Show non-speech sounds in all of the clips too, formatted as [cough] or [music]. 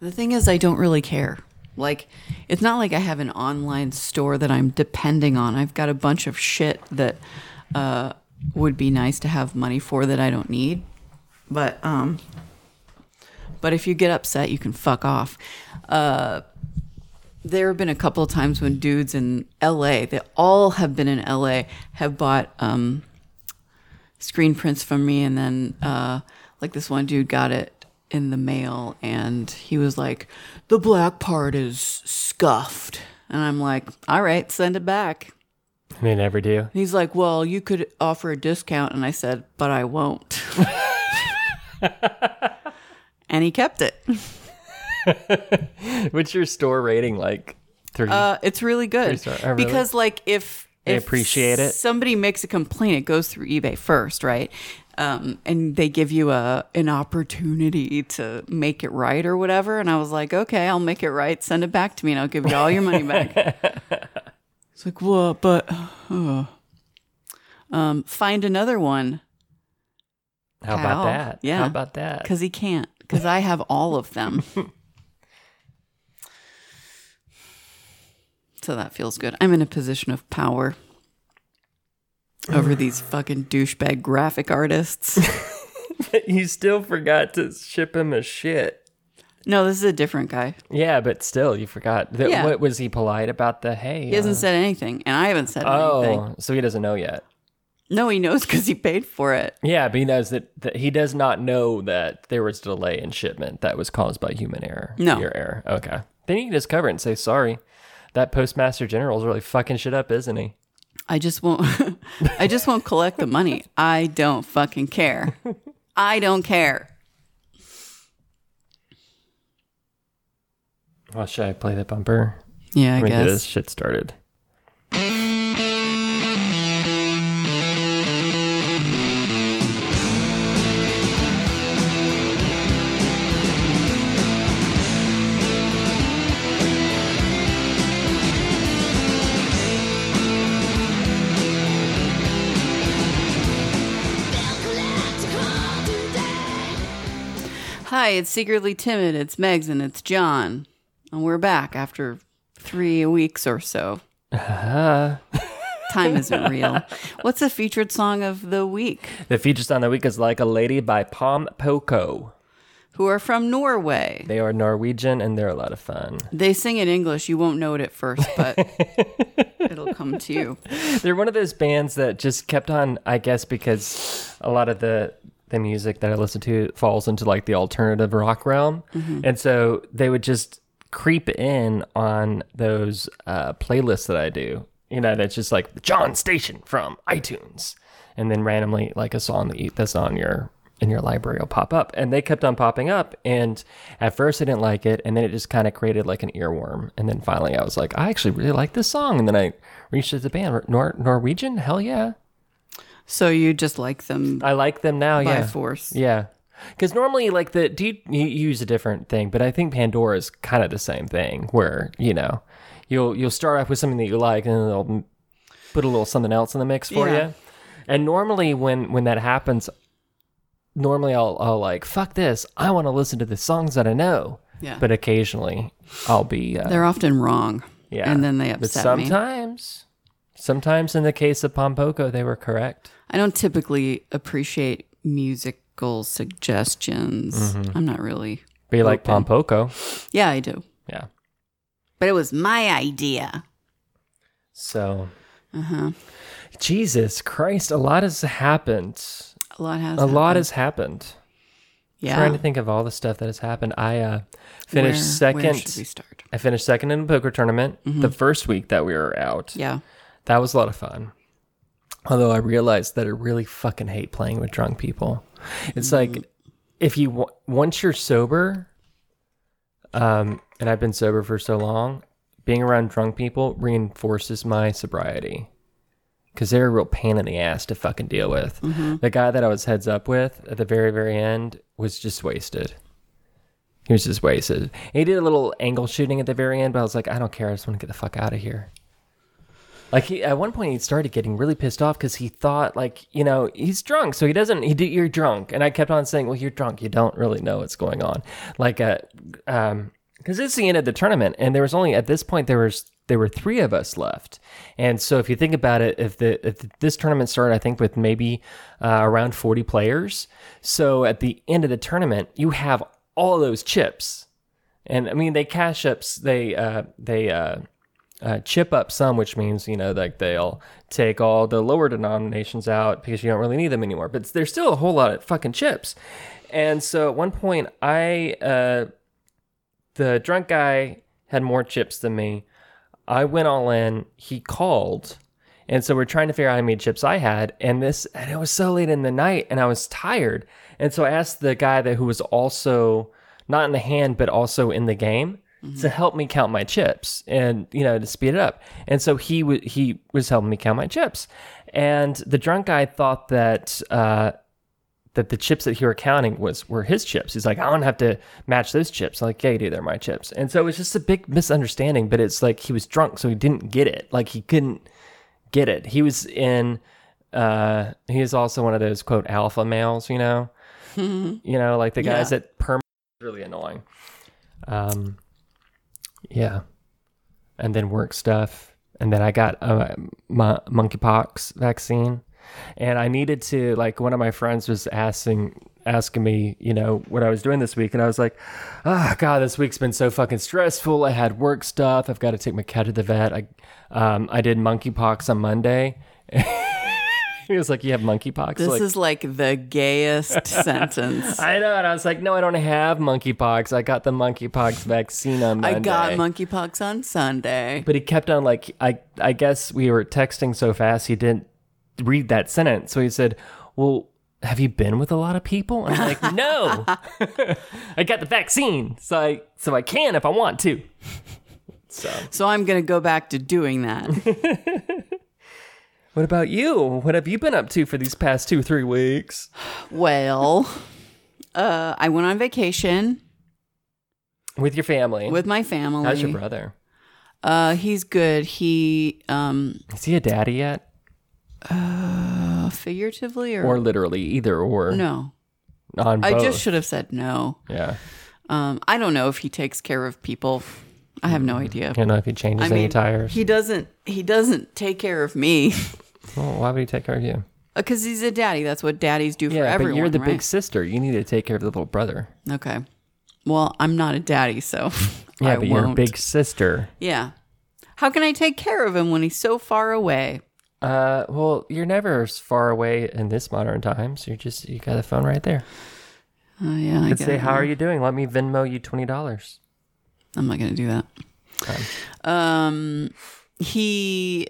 The thing is, I don't really care. Like, it's not like I have an online store that I'm depending on. I've got a bunch of shit that uh, would be nice to have money for that I don't need. But um, but if you get upset, you can fuck off. Uh, there have been a couple of times when dudes in LA, they all have been in LA, have bought um, screen prints from me, and then uh, like this one dude got it in the mail, and he was like, "The black part is scuffed," and I'm like, "All right, send it back." They never do. And he's like, "Well, you could offer a discount," and I said, "But I won't." [laughs] and he kept it. [laughs] What's your store rating like? Three. Uh, it's really good star- oh, really? because, like, if They if appreciate it? somebody makes a complaint, it goes through eBay first, right? Um, and they give you a an opportunity to make it right or whatever. And I was like, okay, I'll make it right. Send it back to me, and I'll give you all your money back. [laughs] it's like, what? But uh, um, find another one How about that? Yeah. How about that? because he can't. Because I have all of them. [laughs] so that feels good. I'm in a position of power over these fucking douchebag graphic artists. [laughs] you still forgot to ship him a shit. no, this is a different guy. Yeah, but still, you forgot. That, Yeah. What was he polite about the hey? He hasn't uh, said anything, and I haven't said Oh, anything. so he doesn't know yet. No, he knows because he paid for it. Yeah, but he knows that, that he does not know that there was delay in shipment that was caused by human error. No. Your error. Okay. Then you can just cover it and say, sorry. That postmaster general is really fucking shit up, isn't he? I just won't. [laughs] I just won't collect the money. I don't fucking care. I don't care. Well, should I play the bumper? Yeah, I Let me get this guess. shit started. Hi, it's Secretly Timid. It's Megs and it's John. And we're back after three weeks or so. Uh, Time isn't [laughs] real. What's the featured song of the week? the featured song of the week is Like a Lady by Pom Poko. Who are from Norway. They are Norwegian and they're a lot of fun. They sing in English. You won't know it at first, but [laughs] it'll come to you. They're one of those bands that just kept on, I guess, because a lot of the the music that I listen to falls into like the alternative rock realm, and so they would just creep in on those uh, playlists that I do. You know, that's just like the John Station from iTunes, and then randomly like a song that you, that's on your in your library will pop up, and they kept on popping up. And at first I didn't like it, and then it just kind of created like an earworm. And then finally I was like, I actually really like this song, and then I reached out to the band Nor- Norwegian. Hell yeah, So you just like them I like them now. Yeah by yeah, force. yeah. Because normally, like the do you, you use a different thing, but I think Pandora is kind of the same thing, where you know you'll you'll start off with something that you like, and then they'll put a little something else in the mix for Yeah. you. And normally, when when that happens, normally I'll I'll like fuck this. I want to listen to the songs that I know. Yeah. But occasionally, I'll be uh, They're often wrong. yeah. And then they But upset me. sometimes, sometimes in the case of Pom Poko, they were correct. I don't typically appreciate musical suggestions. Mm-hmm. I'm not really. Be like Open. Pom Poko. Yeah, I do. Yeah. But it was my idea. So, Uh-huh. Jesus Christ, a lot has happened. A lot has. A lot happened. has happened. Yeah. Trying to think of all the stuff that has happened. I uh, finished Where- second. Where should we start? I finished second in the poker tournament the first week that we were out. Yeah. That was a lot of fun. Although I realized that I really fucking hate playing with drunk people. It's like if you once you're sober, um, and I've been sober for so long, being around drunk people reinforces my sobriety because they're a real pain in the ass to fucking deal with. The guy that I was heads up with at the very very end was just wasted. He was just wasted. He did a little angle shooting at the very end, but I was like, I don't care. I just want to get the fuck out of here. Like he, at one point, he started getting really pissed off because he thought, like, you know, he's drunk, so he doesn't. He, you're drunk, and I kept on saying, "Well, you're drunk. You don't really know what's going on." Like, uh, um because it's the end of the tournament and there was only at this point there was there were three of us left and so if you think about it if the if this tournament started i think with maybe uh, around 40 players so at the end of the tournament you have all those chips and i mean they cash ups they uh they uh uh, chip up some, which means you know like they'll take all the lower denominations out because you don't really need them anymore. But there's still a whole lot of fucking chips. And so at one point, I uh, the drunk guy had more chips than me. I went all in. He called, and so we're trying to figure out how many chips I had. And this, and it was so late in the night, and I was tired. And so I asked the guy that who was also not in the hand but also in the game to help me count my chips and you know to speed it up. And so he w- he was helping me count my chips. And the drunk guy thought that uh that the chips that he were counting was were his chips. He's like i don't have to match those chips. I'm like yeah dude they're my chips. And so it was just a big misunderstanding but it's like he was drunk so he didn't get it. Like he couldn't get it. He was in uh he is also one of those quote alpha males you know? [laughs] You know like the guys Yeah. that perm really annoying. Um yeah. And then work stuff. And then I got a my monkeypox vaccine. And I needed to like one of my friends was asking asking me, you know, what I was doing this week and I was like, "Ah, god, this week's been so fucking stressful. I had work stuff. I've got to take my cat to the vet. I um I did monkeypox on Monday." [laughs] [laughs] he was like, "You have monkeypox?" This like, is like the gayest [laughs] sentence. I know, and I was like, "No, I don't have monkeypox. I got the monkeypox vaccine on Monday." I got monkeypox on Sunday. But he kept on like I I guess we were texting so fast he didn't read that sentence. So he said, "Well, have you been with a lot of people?" And I'm like, [laughs] "No, I got the vaccine, so I so I can if I want to." So, So I'm going to go back to doing that. What about you? What have you been up to for these past two three weeks? well, uh, I went on vacation With your family? with my family. How's your brother? Uh, he's good. He um, Is he a daddy yet, uh, figuratively or, or literally either or? no. on I just should have said no. yeah. Um, I don't know if he takes care of people. I have no idea. I don't know if he changes I any mean, tires. he doesn't. He doesn't take care of me [laughs] well, why would he take care of you? because he's a daddy. That's what daddies do for Yeah, everyone. but you're the right? big sister. You need to take care of the little brother. Okay. Well, I'm not a daddy, so [laughs] Yeah, I but you're a big sister. Yeah. How can I take care of him when he's so far away? Uh, well, you're never as far away in this modern times. You're just you got the phone right there. Oh yeah, I Let's get say. "How are you doing?" Let me Venmo you twenty dollars. I'm not gonna do that. Um, he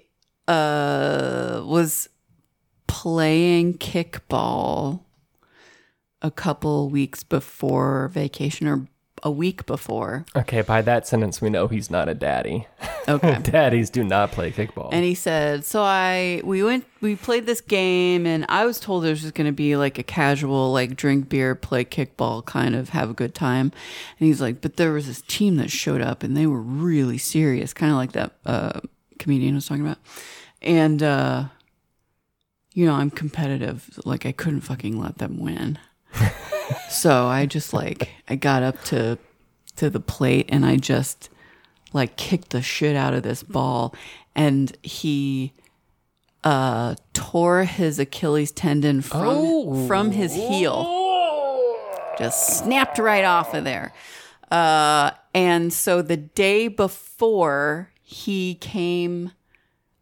uh was playing kickball a couple weeks before vacation or a week before. Okay, by that sentence, we know he's not a daddy. Okay. [laughs] Daddies do not play kickball. And he said, "So I we went we played this game and I was told it was just going to be like a casual like drink beer, play kickball kind of have a good time." And he's like, "But there was this team that showed up and they were really serious, kind of like that uh comedian was talking about." And uh you know, I'm competitive, like I couldn't fucking let them win. [laughs] so I just like I got up to to the plate and I just like kicked the shit out of this ball and he uh tore his Achilles tendon from from his heel. Just snapped right off of there. Uh and so the day before he came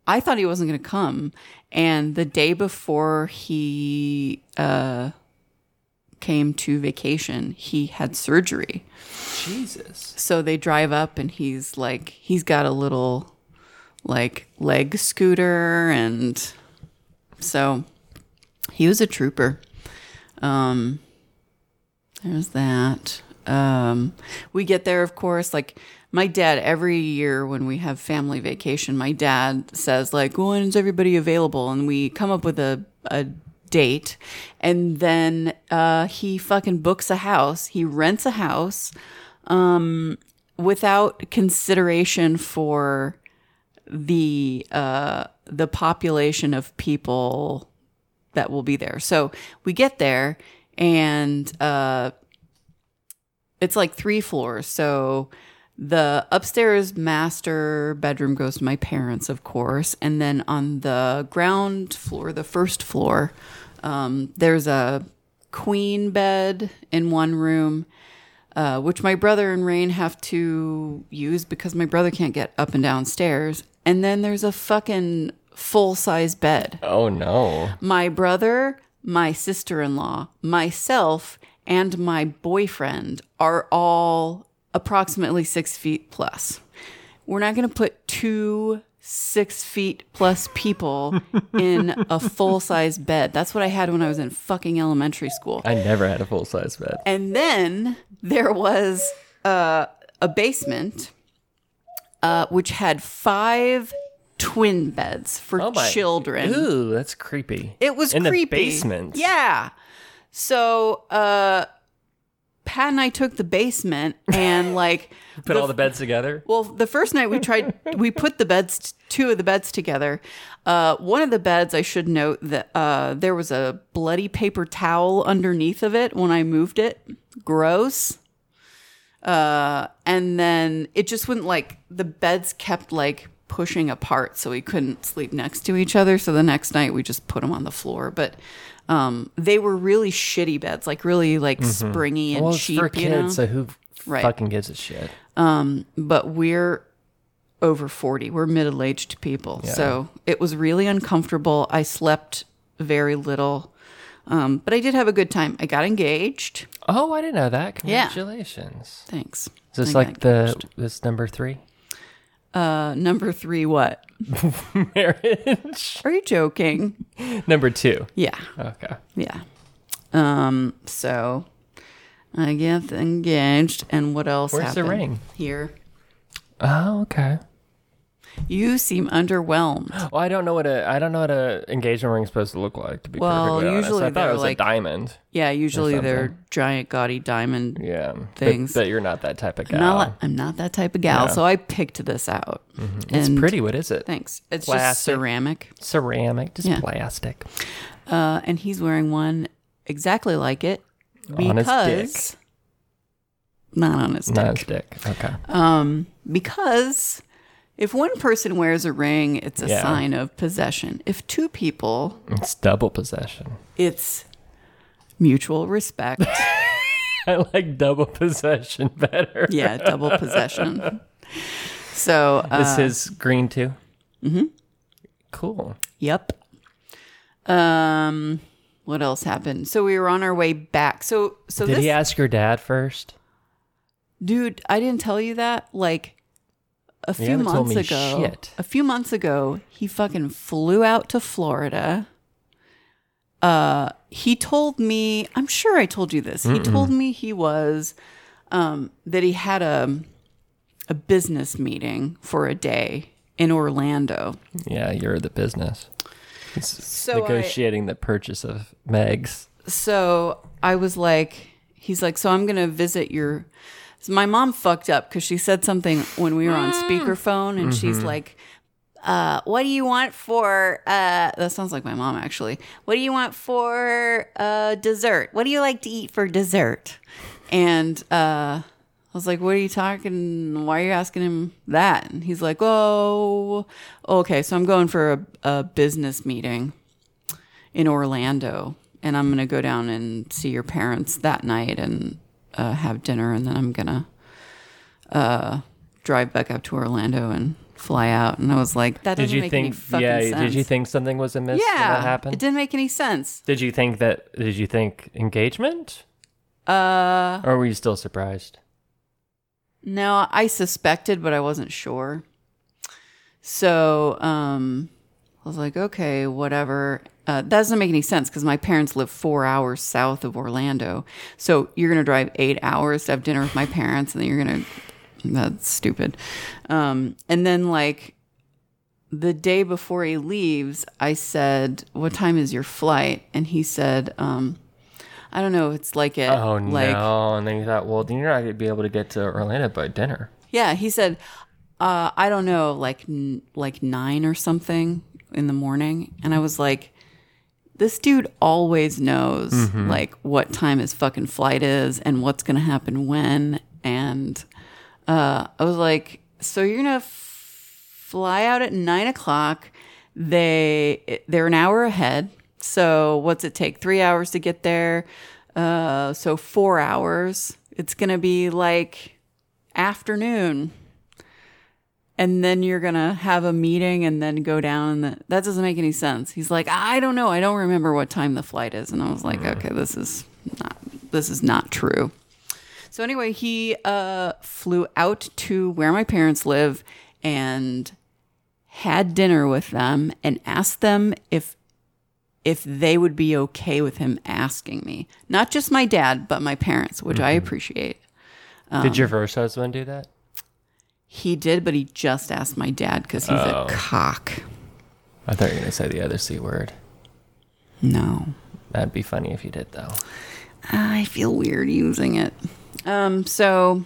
I thought he wasn't going to come and the day before he uh came to vacation, he had surgery. Jesus. So they drive up and he's like he's got a little like leg scooter and so he was a trooper. Um there's that. Um we get there of course like my dad every year when we have family vacation, my dad says like when is everybody available and we come up with a a date and then uh he fucking books a house. He rents a house um, without consideration for the uh, the population of people that will be there. So we get there, and uh, it's like three floors. So the upstairs master bedroom goes to my parents, of course, and then on the ground floor, the first floor, um, there's a queen bed in one room. Uh, which my brother and Rain have to use because my brother can't get up and down stairs. And then there's a fucking full size bed. Oh no. My brother, my sister in law, myself, and my boyfriend are all approximately six feet plus. We're not going to put two six feet plus people [laughs] in a full size bed. That's what I had when I was in fucking elementary school. I never had a full size bed. And then there was uh, a basement, uh, which had five twin beds for Oh my- children. Ooh, that's creepy. It was in creepy. the basement. Yeah. So uh Pat and I took the basement and like [laughs] Put all the beds together. well, the first night we tried, we put the beds, two of the beds together. Uh, one of the beds, I should note that uh, there was a bloody paper towel underneath of it when I moved it. Gross. Uh, and then it just wouldn't like the beds kept like pushing apart, so we couldn't sleep next to each other. So the next night we just put them on the floor, but. Um, they were really shitty beds, like really like springy and Mm-hmm. Well, it's cheap. for you kids, know? so who Right. fucking gives a shit? Um, but we're over 40 we're middle-aged people so it was really uncomfortable i slept very little um, but i did have a good time i got engaged Oh, I didn't know that. Yeah. Congratulations. thanks Is this I like the this number three? Uh, number three what [laughs] Marriage. are you joking number two. yeah Okay. yeah um so i get engaged and what else Where's the happened? ring? here Oh, okay. You seem underwhelmed Well, I don't know what a I don't know what a engagement ring is supposed to look like. To be Well, perfectly honest, usually I thought they're it was like- a diamond. yeah usually they're giant gaudy diamond Yeah, Things. But, you're not that type of gal. I'm not, I'm not that type of gal, so I picked this out. it's pretty. What is it? Thanks. It's just ceramic, Ceramic, just Yeah. plastic. uh, and he's wearing one exactly like it On his because not on his dick. Not his dick. Okay. Um, because if one person wears a ring, it's a Yeah. sign of possession. If two people, It's double possession. it's mutual respect. [laughs] I like double possession better. yeah, double possession. So, uh, Is his green too? Mm-hmm. Cool. Yep. Um, what else happened? So we were on our way back. So so Did this he ask your dad first? dude, I didn't tell you that. Like a few months ago, shit. a few months ago, he fucking flew out to Florida. Uh, he told me. I'm sure I told you this. He told me he was um, that he had a a business meeting for a day in Orlando. Yeah, you're the business. So I- negotiating the purchase of Megs. so I was like, he's like, so I'm gonna visit your. So my mom fucked up because she said something when we were on speakerphone, and she's like, uh, "What do you want for?" Uh, that sounds like my mom actually. What do you want for uh, dessert? What do you like to eat for dessert? And uh, I was like, "What are you talking? Why are you asking him that?" And he's like, "Oh, okay. So I'm going for a, a business meeting." in Orlando, and I'm gonna go down and see your parents that night and uh, have dinner, and then I'm gonna uh, drive back up to Orlando and fly out. And I was like, that Did doesn't you make any think? fucking Yeah. sense. Did you think something was amiss when Yeah, that happened? it didn't make any sense. Did you think that? Did you think engagement? Uh, Or were you still surprised? no, I suspected, but I wasn't sure. So, um, I was like, okay, whatever. Uh, that doesn't make any sense because my parents live four hours south of Orlando. So you're going to drive eight hours to have dinner with my parents, and then you're going to. That's stupid. Um, and then, like, the day before he leaves, I said, What time is your flight? And he said, um, I don't know. It's like at Oh like no! And then you thought, well, then you're not gonna be able to get to Orlando by dinner. Yeah, he said, uh, I don't know, like n- like nine or something in the morning, and I was like, this dude always knows like what time his fucking flight is and what's gonna happen when. And uh, I was like, so you're gonna f- fly out at nine o'clock. They they're an hour ahead. So what's it take? Three hours to get there. Uh, so four hours. It's gonna be like afternoon and then you're gonna have a meeting and then go down and that doesn't make any sense. He's like i don't know. I don't remember what time the flight is. And i was like mm-hmm. okay this is not this is not true. So anyway he uh, flew out to where my parents live and had dinner with them and asked them if if they would be okay with him asking me. Not just my dad but my parents which i mm-hmm. appreciate. Did your um, first husband do that? He did but he just asked my dad because he's Oh. a cock I thought you were gonna say the other c word. no That'd be funny if you did though. I feel weird using it. Um, so,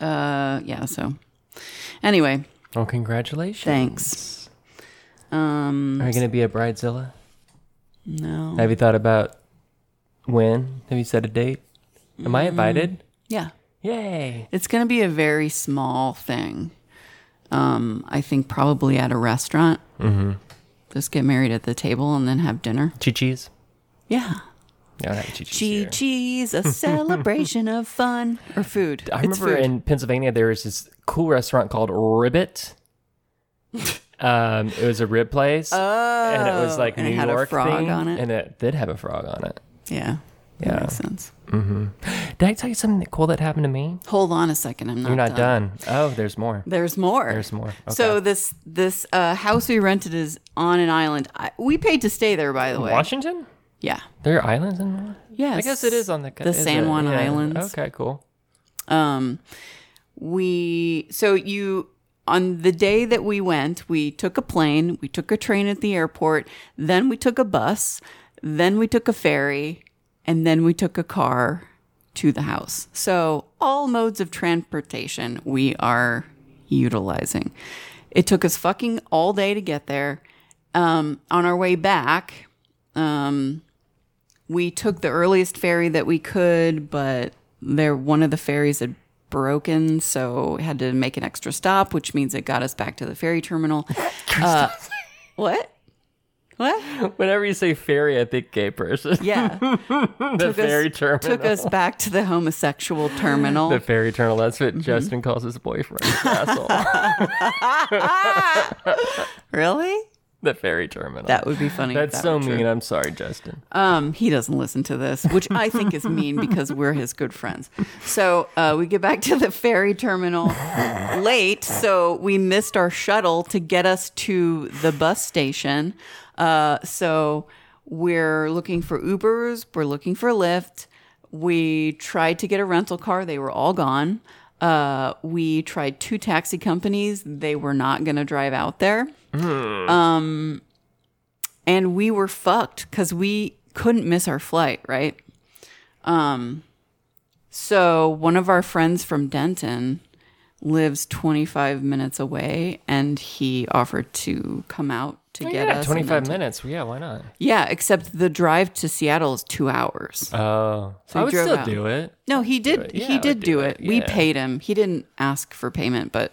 uh, yeah, so anyway, Well, congratulations. thanks. Um, Are you gonna be a bridezilla? no. Have you thought about when? Have you set a date? Am I Mm. invited? Yeah. Yay! It's going to be a very small thing. Um, I think probably at a restaurant. Mm-hmm. Just get married at the table and then have dinner. Chi Chi's. Yeah. Not Chi Chi's. Chi here. Chi's, a [laughs] celebration of fun or food. I It's remember food. in Pennsylvania there was this cool restaurant called Ribbit. [laughs] um, it was a rib place, and it was like and it New York frog thing, on it? and it did have a frog on it. yeah. Yeah. That makes sense. Did I tell you something cool that happened to me? Hold on a second. I'm not, You're not done. Oh, there's more. There's more. There's more. Okay. So this this uh, house we rented is on an island. I, we paid to stay there, by the way. Washington? Yeah. There are islands in. Washington. Yes. I guess it is on the the San? Juan Yeah. Islands. Okay, cool. Um, we so you on the day that we went, we took a plane, we took a train at the airport, then we took a bus, then we took a ferry, and then we took a car to the house. So all modes of transportation we are utilizing. It took us fucking all day to get there. Um, on our way back, um, we took the earliest ferry that we could, but there one of the ferries had broken, so we had to make an extra stop, which means it got us back to the ferry terminal. [laughs] Uh, what? What? [laughs] Whenever you say fairy, I think gay person. Yeah, [laughs] the took ferry us, terminal. took us back to the homosexual terminal. The fairy terminal. That's Mm-hmm. what Justin calls his boyfriend. Asshole. [laughs] really? the fairy terminal. That would be funny. That's that so were true. mean. I'm sorry, Justin. Um, he doesn't listen to this, which I think is mean because we're his good friends. So uh, we get back to the ferry terminal late, so we missed our shuttle to get us to the bus station. Uh, so we're looking for Ubers, we're looking for Lyft. We tried to get a rental car; they were all gone. Uh, we tried two taxi companies; they were not going to drive out there and we were fucked because we couldn't miss our flight, right? Um, so one of our friends from Denton lives 25 minutes away, and he offered to come out to get Oh, yeah, us. 25 and then- minutes. Yeah, why not? Yeah, except the drive to Seattle is two hours. Oh, So I would still out. do it. No, he did. Yeah, he did do do it, it. We paid him. He didn't ask for payment, but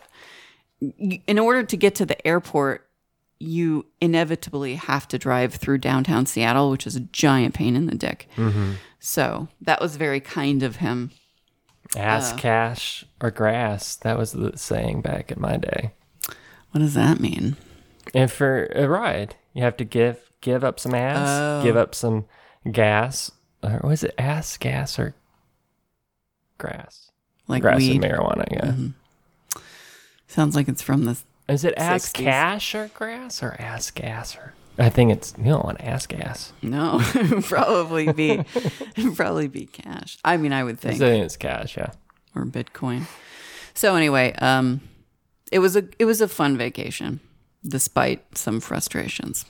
in order to get to the airport, you inevitably have to drive through downtown Seattle, which is a giant pain in the dick. Mm-hmm. So that was very kind of him. Ass, Uh. cash, or grass. That was the saying back in my day. What does that mean? And for a ride, you have to give give up some ass, Oh. give up some gas. Or was it ass, gas, or grass? Like grass weed? and marijuana. Yeah. Sounds like it's from the. Is it ass 60s. cash or grass or ass gas or? I think it's you don't want ass gas. No, [laughs] probably be [laughs] probably be cash. I mean, I would I think. think it's cash. Yeah. or Bitcoin. So anyway, um, it was a it was a fun vacation, despite some frustrations.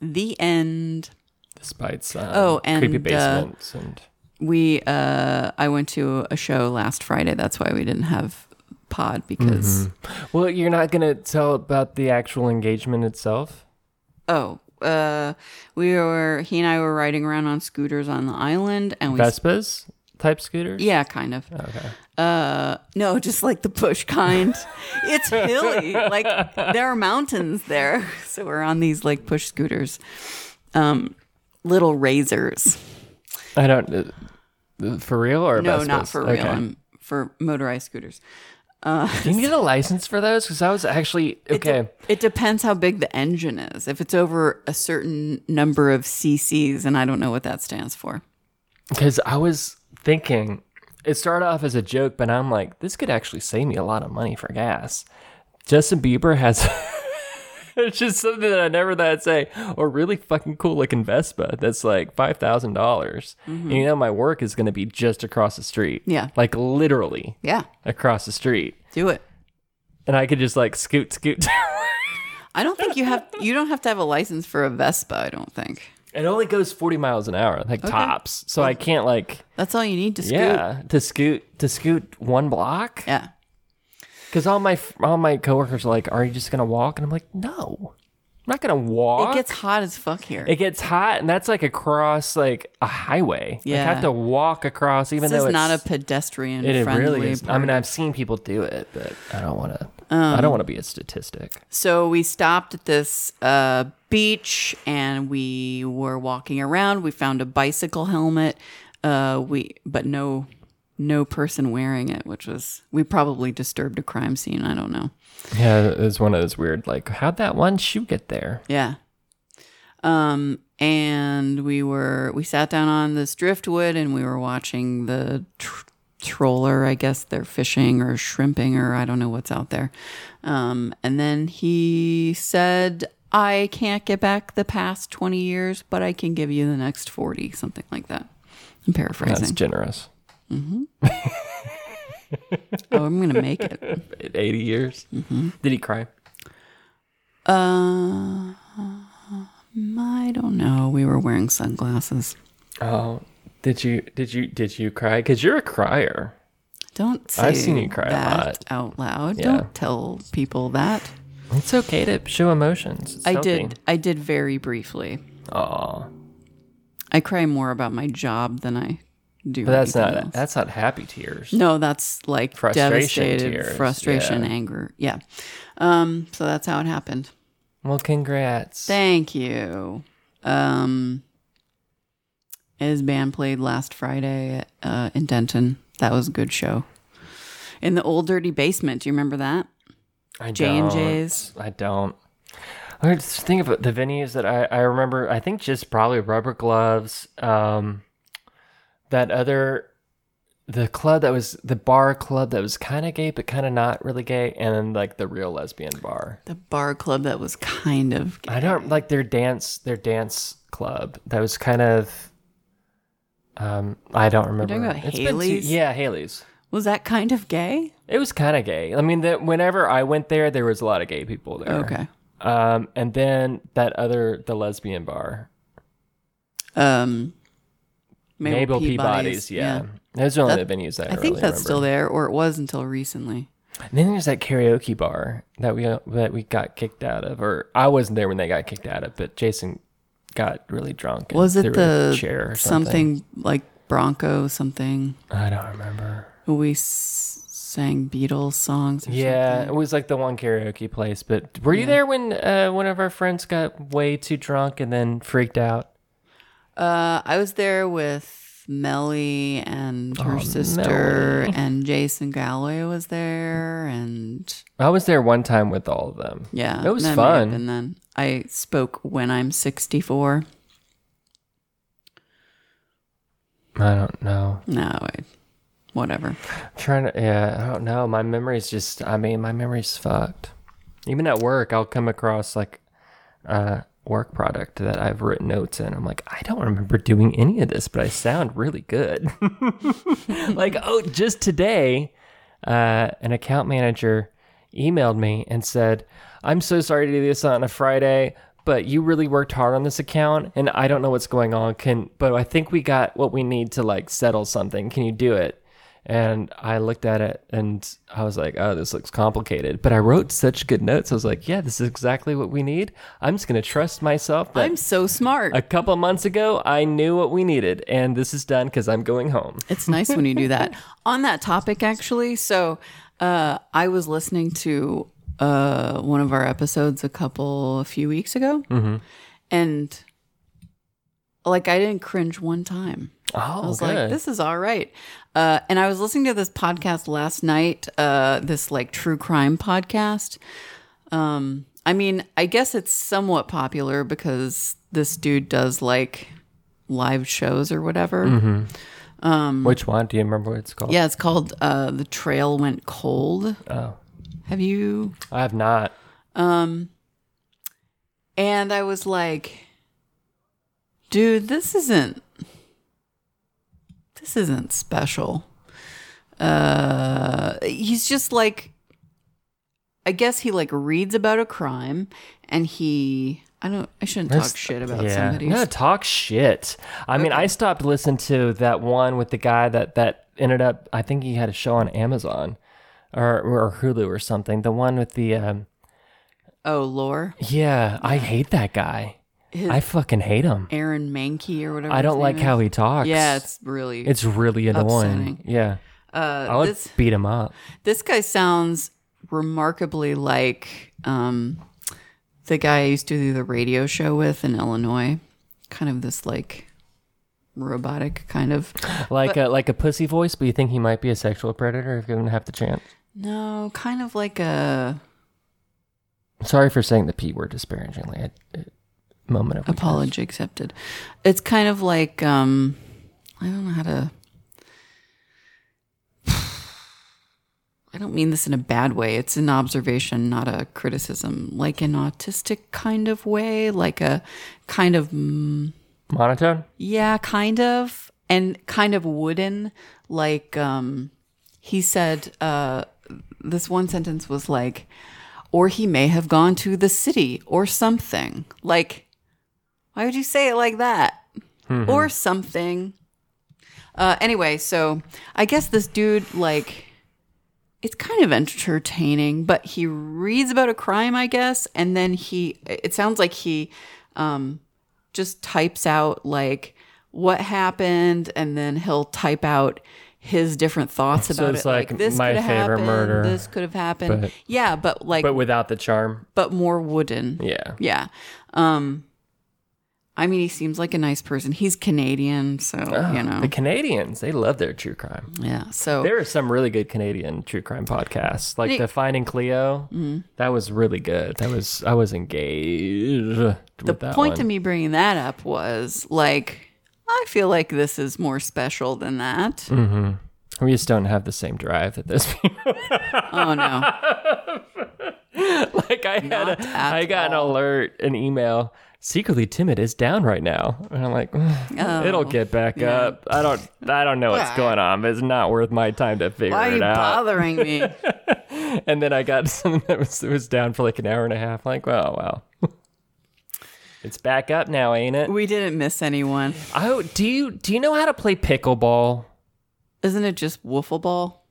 The end. Despite some Oh, and, creepy uh, basements and We uh, I went to a show last Friday. That's why we didn't have pod because well, you're not gonna tell about the actual engagement itself. oh uh, we were he and I were riding around on scooters on the island, and we Vespas type scooters. yeah, kind of. Okay. Uh, no, just like the push kind. it's hilly. Like there are mountains there, [laughs] so we're on these like push scooters, um, little razors. I don't. Uh, for real or No, not for real. Okay. I'm for motorized scooters. Do you need a license for those? Because I was actually okay. It depends how big the engine is. If it's over a certain number of cc's, and I don't know what that stands for. Because I was thinking, it started off as a joke, but I'm like, this could actually save me a lot of money for gas. Justin Bieber has. it's [laughs] just something that I never thought I'd say. Or really fucking cool looking Vespa that's like five thousand dollars. Mm-hmm. And you know, my work is going to be just across the street. Yeah. like literally Yeah, across the street, do it. and I could just like scoot, scoot. [laughs] I don't think you have. You don't have to have a license for a Vespa. I don't think it only goes forty miles an hour, like tops. So I can't like. that's all you need to scoot. Yeah, to scoot to scoot one block. Yeah. Because all my all my coworkers are like, "Are you just gonna walk?" And I'm like, "No, I'm not gonna walk." It gets hot as fuck here. it gets hot, and that's like across like a highway. Like, I Yeah. have to walk across, even this though is it's not a pedestrian It friendly. really is. I mean, I've seen people do it, but I don't want to. I don't want to be a statistic. So we stopped at this uh, beach and we were walking around. We found a bicycle helmet. Uh, we but no no person wearing it, which was we probably disturbed a crime scene. I don't know. Yeah, it was one of those weird. Like, how'd that one shoe get there? Yeah. Um, and we were we sat down on this driftwood and we were watching the tr- troller. I guess they're fishing or shrimping or I don't know what's out there. Um, and then he said, "I can't get back the past twenty years, but I can give you the next 40, something like that." I'm paraphrasing. That's generous. [laughs] oh, I'm gonna make it. [laughs] Eighty years. Mm-hmm. Did he cry? Uh, I don't know. We were wearing sunglasses. Oh, did you? Did you? Did you cry? Because you're a crier. Don't say I've seen you cry a that lot. out loud. Yeah. Don't tell people that. It's okay to show emotions. It's I healthy. did. I did very briefly. Aw. I cry more about my job than I do. But that's not else. that's not happy tears. No, that's like Frustration devastated tears, frustration, yeah. anger. Yeah. Um. So that's how it happened. Well, congrats. Thank you. Um. His band played last Friday uh, in Denton. That was a good show. In the old dirty basement. Do you remember that? I J&J's. don't. I don't. I just think of the venues that I, I remember. I think just probably rubber gloves. Um, that other, the club that was the bar club that was kind of gay but kind of not really gay, and then like the real lesbian bar. The bar club that was kind of. I don't like their dance their dance club that was kind of. Um, I don't remember. talking about It's been two- Hailey's? yeah, Hailey's. Was that kind of gay? It was kind of gay. I mean, that whenever I went there, there was a lot of gay people there. Okay. Um, and then that other, the lesbian bar, Um, Mable, Peabody's. Yeah. those are only That- the venues that I, I think really that's still there, or it was until recently. And then there's that karaoke bar that we that we got kicked out of, or I wasn't there when they got kicked out of, but Jason got really drunk. and Was it a the chair something? something like Bronco something? I don't remember. We s- sang Beatles songs. Or Yeah, something? it was like the one karaoke place. But were you there when uh, one of our friends got way too drunk and then freaked out? Uh, I was there with Melly and oh, her Oh, sister, Melly. [laughs] and Jason Galloway was there, and I was there one time with all of them. yeah, it was fun. been then I spoke when I'm 64. I don't know. No, I, whatever. I'm trying to, yeah, I don't know. My memory's just, I mean, my memory's fucked. Even at work, I'll come across like a work product that I've written notes in. I'm like, I don't remember doing any of this, but I sound really good. [laughs] like, oh, just today, uh, an account manager emailed me and said, I'm so sorry to do this on a Friday, but you really worked hard on this account and I don't know what's going on. Can, but I think we got what we need to like settle something. Can you do it? And I looked at it and I was like, oh, this looks complicated. But I wrote such good notes. I was like, yeah, this is exactly what we need. I'm just going to trust myself that I'm so smart. a couple months ago, I knew what we needed. And this is done because I'm going home. [laughs] It's nice when you do that. [laughs] On that topic, actually, so uh, I was listening to uh, one of our episodes a couple, a few weeks ago, and like I didn't cringe one time. Oh, I was good. like, this is all right. Uh, and I was listening to this podcast last night, uh, this like true crime podcast. Um, I mean, I guess it's somewhat popular because this dude does like live shows or whatever. Which one? Do you remember what it's called? Yeah, it's called uh, The Trail Went Cold. Oh, Have you? I have not. Um, And I was like, dude, this isn't this isn't special. Uh he's just like I guess he like reads about a crime and he I don't I shouldn't talk shit about yeah. somebody. No, talk shit. I mean, I stopped listening to that one with the guy that that ended up. I think he had a show on Amazon or or Hulu or something. The one with the um, Oh, lore. yeah, I hate that guy. His- I fucking hate him. Aaron Mahnke or whatever. I don't like name how is. he talks. Yeah, it's really it's really annoying. upsetting. Yeah, uh I would this beat him up. This guy sounds remarkably like um, the guy I used to do the radio show with in Illinois. Kind of this like robotic kind of. Like a like a pussy voice, but you think he might be a sexual predator if didn't have the chance. No, kind of like a Sorry for saying the p word disparagingly. Moment of weakness. apology accepted. It's kind of like um, I don't know how to. [sighs] I don't mean this in a bad way. It's an observation, not a criticism. Like an autistic kind of way, like a kind of mm, monotone. Yeah, kind of. And kind of wooden. Like um he said uh this one sentence was like or he may have gone to the city or something. Like why would you say it like that? Or something. Uh anyway, so I guess this dude like it's kind of entertaining, but he reads about a crime, I guess, and then he it sounds like he um just types out like what happened and then he'll type out his different thoughts So about it's it like this my could have favorite happened, murder, this could have happened but- yeah but like but but, without the charm. But more wooden Yeah. yeah um i mean he seems like a nice person he's canadian so you know The Canadians, they love their true crime. yeah so There are some really good Canadian true crime podcasts, like Hey. the Finding Cleo. That was really good. That was I was engaged. the with that point one. to me bringing that up was like i feel like this is more special than that Mm. we just don't have the same drive that those [laughs] people. oh no [laughs] like I had, Not a, at I got an alert, an email. Secretly timid is down right now, and I'm like, oh, it'll get back Oh, yeah. up. I don't, I don't know what's going on, but it's not worth my time to figure it out. why are it you out. bothering me [laughs] And then I got [laughs] something that was was down for like an hour and a half. Like, oh wow, [laughs] it's back up now, ain't it? we didn't miss anyone Oh, do you do you know how to play pickleball? isn't it just wiffle ball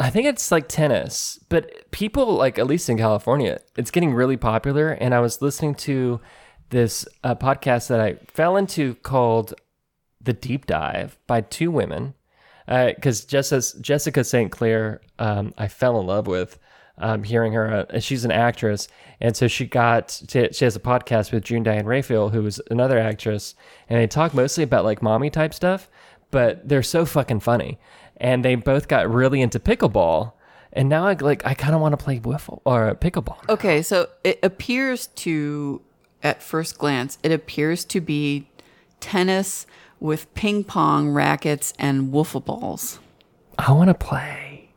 I think it's like tennis, but people like at least in California, it's getting really popular. And I was listening to this uh, podcast that I fell into called "The Deep Dive" by two women, because Jessica Jessica St. Clair, um, I fell in love with. Um, hearing her, uh, she's an actress, and so she got to, she has a podcast with June Diane Raphael, who is another actress, and they talk mostly about like mommy type stuff, but they're so fucking funny, and they both got really into pickleball, and now I like I kind of want to play wiffle or pickleball. Okay, so it appears to, at first glance, it appears to be tennis with ping pong rackets and wiffle balls. I want to play.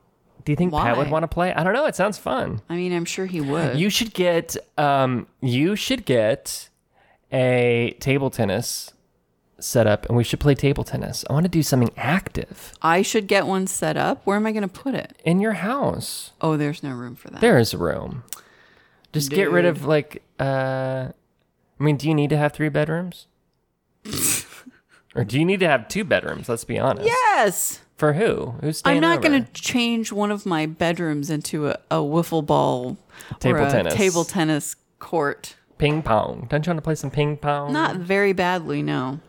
Do you think Pat would want to play? I don't know. It sounds fun. I mean, I'm sure he would. You should get um you should get a table tennis set up and we should play table tennis. I want to do something active I should get one set up. Where am I going to put it? in your house. Oh, there's no room for that. There is room. Just get rid of like uh I mean, do you need to have 3 bedrooms? [laughs] Or do you need to have two bedrooms? Let's be honest. Yes. For who? Who's staying I'm not going to change one of my bedrooms into a, a wiffle ball Table or a tennis. table tennis court. ping pong. Don't you want to play some ping pong? Not very badly, no.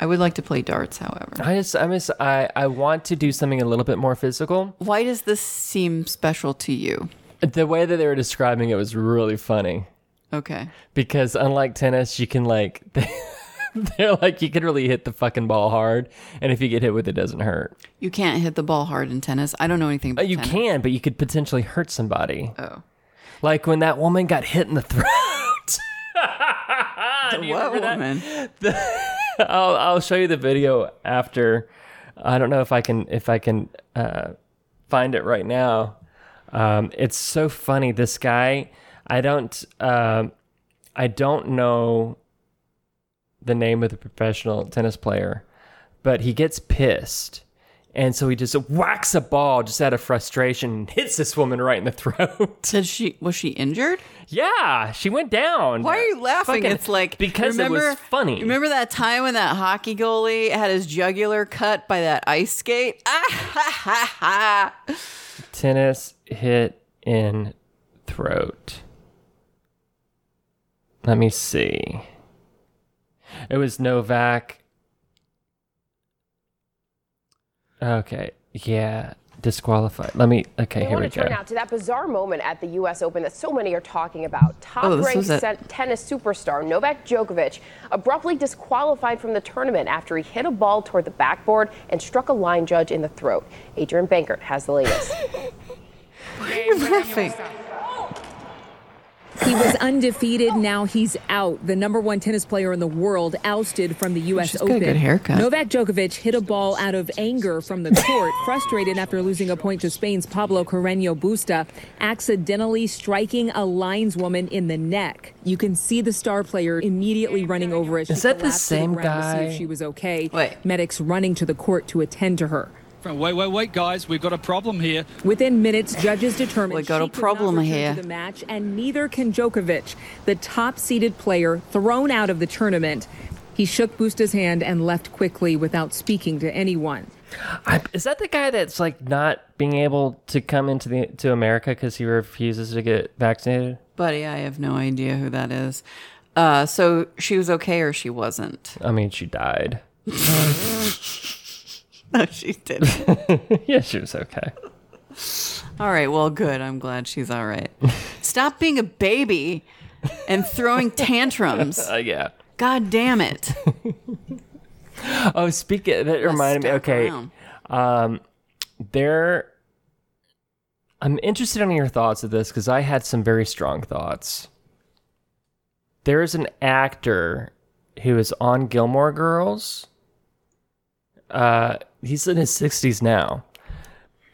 I would like to play darts, however. I just, I miss, I, I want to do something a little bit more physical. Why does this seem special to you? The way that they were describing it was really funny Okay. because unlike tennis, you can like, [laughs] they're like you can really hit the fucking ball hard, and if you get hit with it, it doesn't hurt. You can't hit the ball hard in tennis. I don't know anything about Uh, You tennis. can, but you could potentially hurt somebody. Oh. Like when that woman got hit in the [laughs] throat. [laughs] You What woman? I'll I'll show you the video after. I don't know if I can if I can uh, find it right now. Um, it's so funny. This guy, I don't um I don't know the name of the professional tennis player, but he gets pissed. And so he just whacks a ball just out of frustration and hits this woman right in the [laughs] throat. Did she was she injured? yeah, she went down. Why are you laughing? Fucking- it's like because it remember, was funny. Remember that time when that hockey goalie had his jugular cut by that ice skate? Ah ha ha ha! tennis hit in throat. Let me see. It was Novak. Okay, yeah, disqualified. Let me. Okay, I here we want to go. turn out to that bizarre moment at the U.S. Open that so many are talking about. Oh, Top-ranked was it. sen- tennis superstar Novak Djokovic abruptly disqualified from the tournament after he hit a ball toward the backboard and struck a line judge in the throat. Adrienne Bankert has the latest. Why are you Laughing. He was undefeated. Now he's out. The number one tennis player in the world ousted from the U.S. She's got Open. a good haircut. Novak Djokovic hit a ball out of anger from the court, frustrated after losing a point to Spain's Pablo Carreño Busta, accidentally striking a lineswoman in the neck. You can see the star player immediately running over as she Is that the same ground to see guy? if she was okay. Wait. Medics running to the court to attend to her. Wait, wait, wait, guys. We've got a problem here. Within minutes, judges determined We got she a could problem here. To the match, and neither can Djokovic, the top-seeded player thrown out of the tournament. He shook Busta's hand and left quickly without speaking to anyone. I, is that the guy that's like not being able to come into the to America because he refuses to get vaccinated? Buddy, I have no idea who that is. Uh, so she was okay or she wasn't? I mean, she died. [laughs] [laughs] No, she didn't. [laughs] yeah, she was okay. all right, well, good. I'm glad she's all right. Stop being a baby and throwing [laughs] tantrums. Uh, yeah. God damn it. Oh, speak it. that reminded me. Okay, around. um, there. I'm interested in your thoughts of this because I had some very strong thoughts. There is an actor who is on Gilmore Girls. Uh, he's in his 60s now,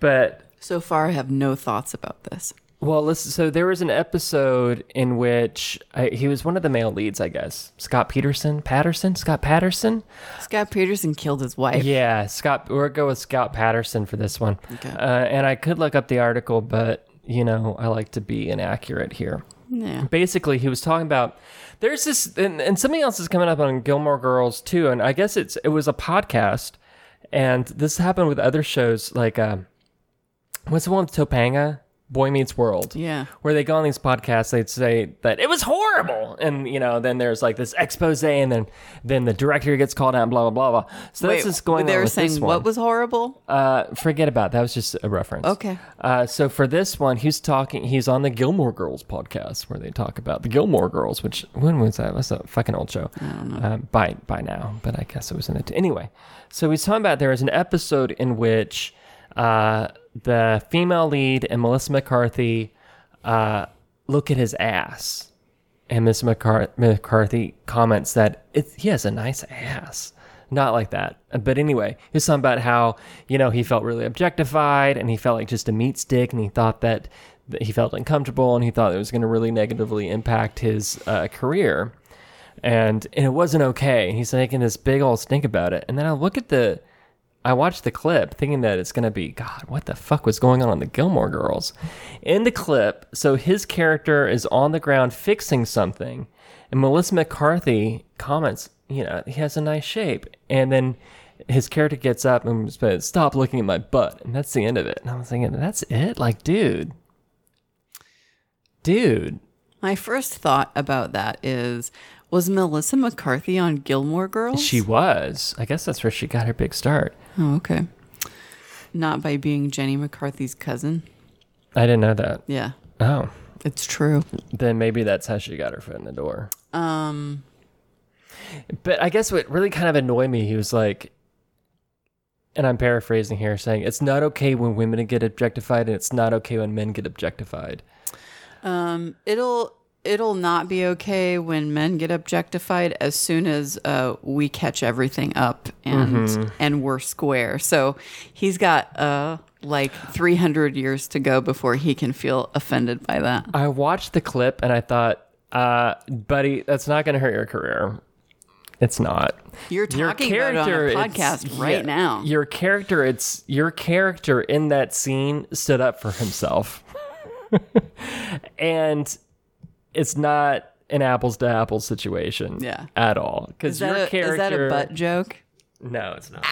but So far, I have no thoughts about this. Well, listen. So there was an episode in which I, he was one of the male leads, I guess. Scott Peterson, Patterson, Scott Patterson. Scott Peterson killed his wife. Yeah, Scott. We're gonna go with Scott Patterson for this one. Okay. Uh, and I could look up the article, but you know, I like to be inaccurate here. Yeah. Basically, he was talking about there's this, and, and something else is coming up on Gilmore Girls too. And I guess it's it was a podcast, and this happened with other shows like um, what's the one with Topanga? Boy Meets World. Yeah. Where they go on these podcasts, they'd say that it was horrible, and you know, then there's like this expose, and then then the director gets called out, and blah blah blah blah. So Wait, that's just going they on They were saying what was horrible? Uh, forget about that. Was just a reference. Okay. Uh, so for this one, he's talking. He's on the Gilmore Girls podcast where they talk about the Gilmore Girls. Which when was that? That's a fucking old show. I don't know. Uh, by by now, but I guess it was in it anyway. So he's talking about there was an episode in which uh, the female lead and Melissa McCarthy uh, look at his ass, and Miss McCar- McCarthy comments that he has a nice ass. Not like that. But anyway, he's talking about how, you know, he felt really objectified and he felt like just a meat stick and he thought that, that he felt uncomfortable and he thought it was going to really negatively impact his uh, career. And, and it wasn't okay. He's making this big old stink about it. And then I look at the, I watched the clip thinking that it's going to be, God, what the fuck was going on on the Gilmore Girls? In the clip, so his character is on the ground fixing something, and Melissa McCarthy comments, you know, he has a nice shape. And then his character gets up and says, stop looking at my butt. And that's the end of it. And I was thinking, that's it? Like, dude. Dude. My first thought about that is was Melissa McCarthy on Gilmore Girls? She was. I guess that's where she got her big start. Oh, okay. Not by being Jenny McCarthy's cousin. I didn't know that. Yeah, Oh. it's true. Then maybe that's how she got her foot in the door. Um, But I guess what really kind of annoyed me, he was like, and I'm paraphrasing here, saying it's not okay when women get objectified, and it's not okay when men get objectified. um, it'll it'll not be okay when men get objectified as soon as uh, we catch everything up and and we're square. So he's got uh like 300 years to go before he can feel offended by that. I watched the clip and I thought, uh, buddy, that's not going to hurt your career. It's not. You're talking about it on a podcast right yeah, now. Your character, it's your character in that scene stood up for himself, [laughs] and it's not an apples to apples situation. Yeah. at all. Because your a, character, is that a butt joke? No, it's not.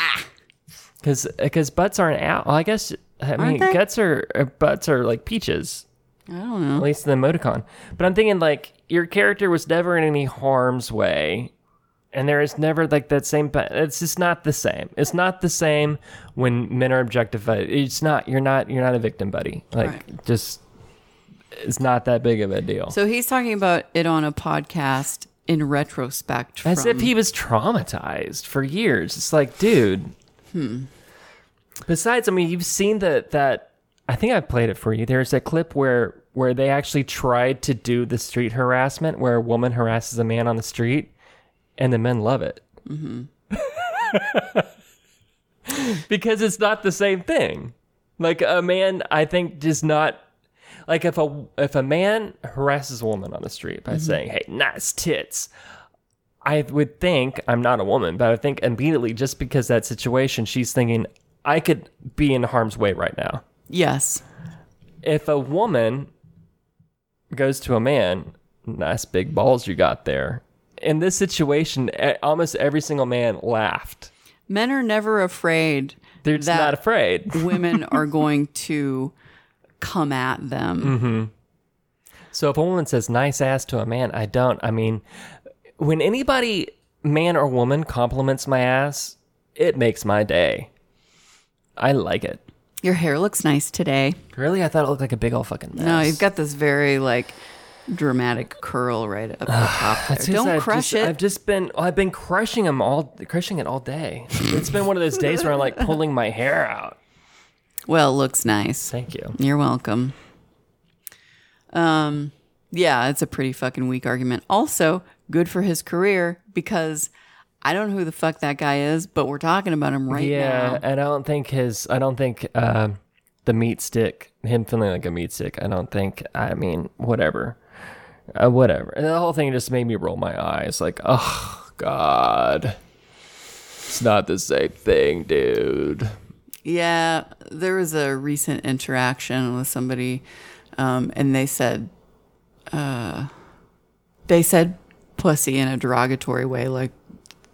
Because because butts aren't out. Well, I guess I mean they? guts are uh, butts are like peaches I don't know. at least in the emoticon. But I'm thinking like your character was never in any harm's way, and there is never like that same. It's just not the same. It's not the same when men are objectified. It's not. You're not. You're not a victim, buddy. Like Right. just. It's not that big of a deal. So he's talking about it on a podcast in retrospect. As from, if he was traumatized for years. It's like, dude. Hmm. Besides, I mean, you've seen that that I think I played it for you. There's a clip where where they actually tried to do the street harassment, where a woman harasses a man on the street, and the men love it. [laughs] because it's not the same thing. Like a man, I think, does not like if a if a man harasses a woman on the street by mm-hmm. saying, "Hey, nice tits," I would think I'm not a woman, but I think immediately just because that situation, she's thinking I could be in harm's way right now. yes, If a woman goes to a man, nice big balls you got there. In this situation, almost every single man laughed. men are never afraid. They're just not afraid. [laughs] women are going to come at them. Mm-hmm. So if a woman says nice ass to a man, I don't. I mean, when anybody, man or woman, compliments my ass, it makes my day. I like it. Your hair looks nice today. Really? I thought it looked like a big old fucking mess. No, you've got this very like dramatic curl right up the top there. Don't I've crush just- it. I've just been, I've been crushing them all, crushing it all day. It's been one of those days where I'm like pulling my hair out. Well, it looks nice. Thank you. You're welcome. Um, yeah, it's a pretty fucking weak argument. Also, good for his career because I don't know who the fuck that guy is, but we're talking about him right yeah, now. and I don't think his, I don't think uh, the meat stick, him feeling like a meat stick. I don't think. I mean, whatever, uh, whatever. And the whole thing just made me roll my eyes, like, oh god, it's not the same thing, dude. Yeah, there was a recent interaction with somebody, um, and they said, uh, they said pussy in a derogatory way, like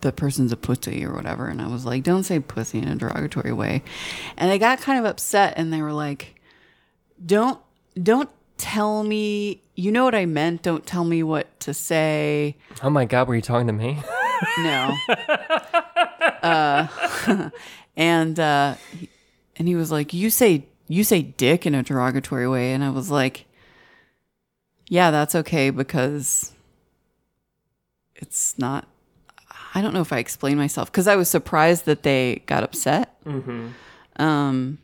the person's a pussy or whatever. And I was like, don't say pussy in a derogatory way. And they got kind of upset and they were like, don't, don't tell me, you know what I meant. Don't tell me what to say. Oh my god, were you talking to me? No. [laughs] uh, [laughs] and uh, he- and he was like, "You say you say dick in a derogatory way," and I was like, "Yeah, that's okay because it's not." I don't know if I explained myself because I was surprised that they got upset. Um,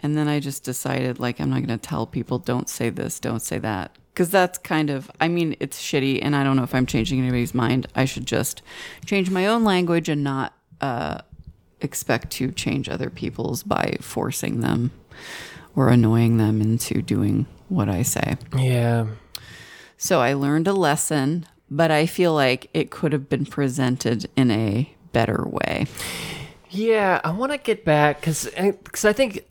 and then I just decided, like, I'm not going to tell people, don't say this, don't say that. Because that's kind of, I mean, it's shitty. And I don't know if I'm changing anybody's mind. I should just change my own language and not uh, expect to change other people's by forcing them or annoying them into doing what I say. yeah. So I learned a lesson, but I feel like it could have been presented in a better way. Yeah, I want to get back because because eh, I think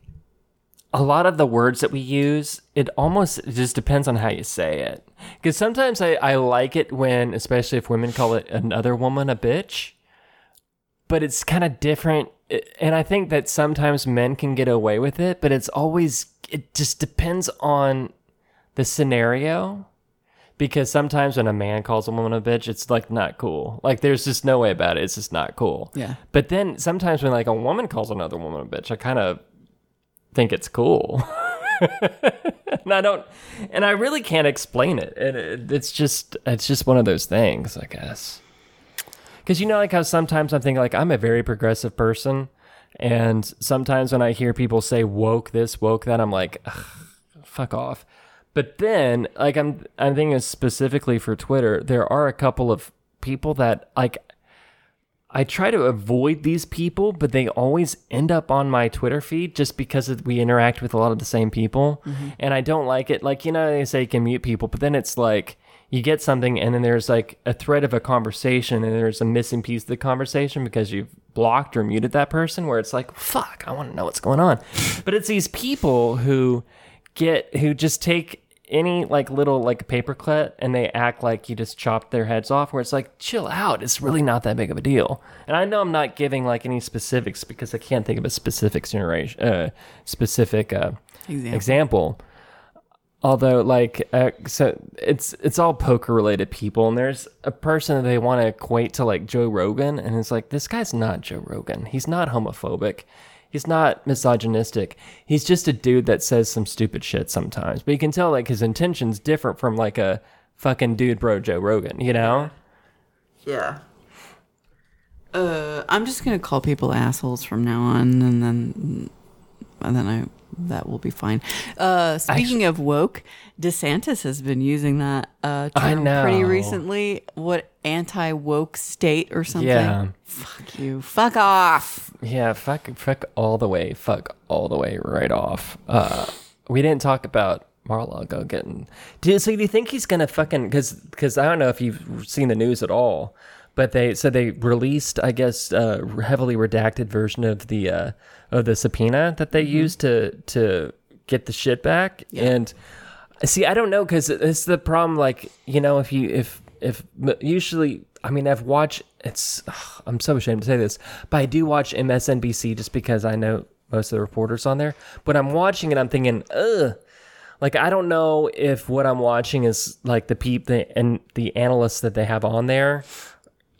a lot of the words that we use, it almost it just depends on how you say it. Because sometimes I, I like it when, especially if women call it another woman a bitch, but it's kind of different. And I think that sometimes men can get away with it, but it's always, it just depends on the scenario. Because sometimes when a man calls a woman a bitch, it's like not cool. Like there's just no way about it. It's just not cool. Yeah. But then sometimes when like a woman calls another woman a bitch, I kind of think it's cool. [laughs] and I don't, and I really can't explain it. And it, it's just, it's just one of those things, I guess. Because you know, like how sometimes I'm thinking, like I'm a very progressive person, and sometimes when I hear people say woke this, woke that, I'm like, fuck off. But then, like I'm, I'm thinking specifically for Twitter, there are a couple of people that like I try to avoid these people, but they always end up on my Twitter feed just because we interact with a lot of the same people. Mm-hmm. And I don't like it. Like, you know, they say you can mute people, but then it's like you get something and then there's like a thread of a conversation and there's a missing piece of the conversation because you've blocked or muted that person where it's like, fuck, I want to know what's going on. [laughs] but it's these people who get, who just take any like little like paperclip and they act like you just chopped their heads off where it's like chill out it's really not that big of a deal and i know i'm not giving like any specifics because i can't think of a specific generation uh specific uh Example. example although like uh, so it's it's all poker related people and there's a person that they want to equate to like joe rogan and it's like this guy's not joe rogan. He's not homophobic. He's not misogynistic. He's just a dude that says some stupid shit sometimes. But you can tell like his intentions different from like a fucking dude bro joe rogan you know? Yeah. Uh, I'm just gonna call people assholes from now on, and then, and then I that will be fine. Uh, speaking of woke, DeSantis has been using that uh, I term pretty recently. What anti woke state or something? Yeah. Fuck you. Fuck off. Yeah, fuck, fuck all the way, fuck all the way right off. Uh, we didn't talk about Mar-a-Lago getting. Do so? Do you think he's gonna fucking? Because because I don't know if you've seen the news at all, but they so they released, I guess, a heavily redacted version of the uh, of the subpoena that they mm-hmm. used to to get the shit back, and see, I don't know because it's the problem. Like you know, if you if if usually, I mean, I've watched. It's ugh, I'm so ashamed to say this, but I do watch MSNBC just because I know most of the reporters on there. But I'm watching it, I'm thinking, ugh. Like I don't know if what I'm watching is like the peep the and the analysts that they have on there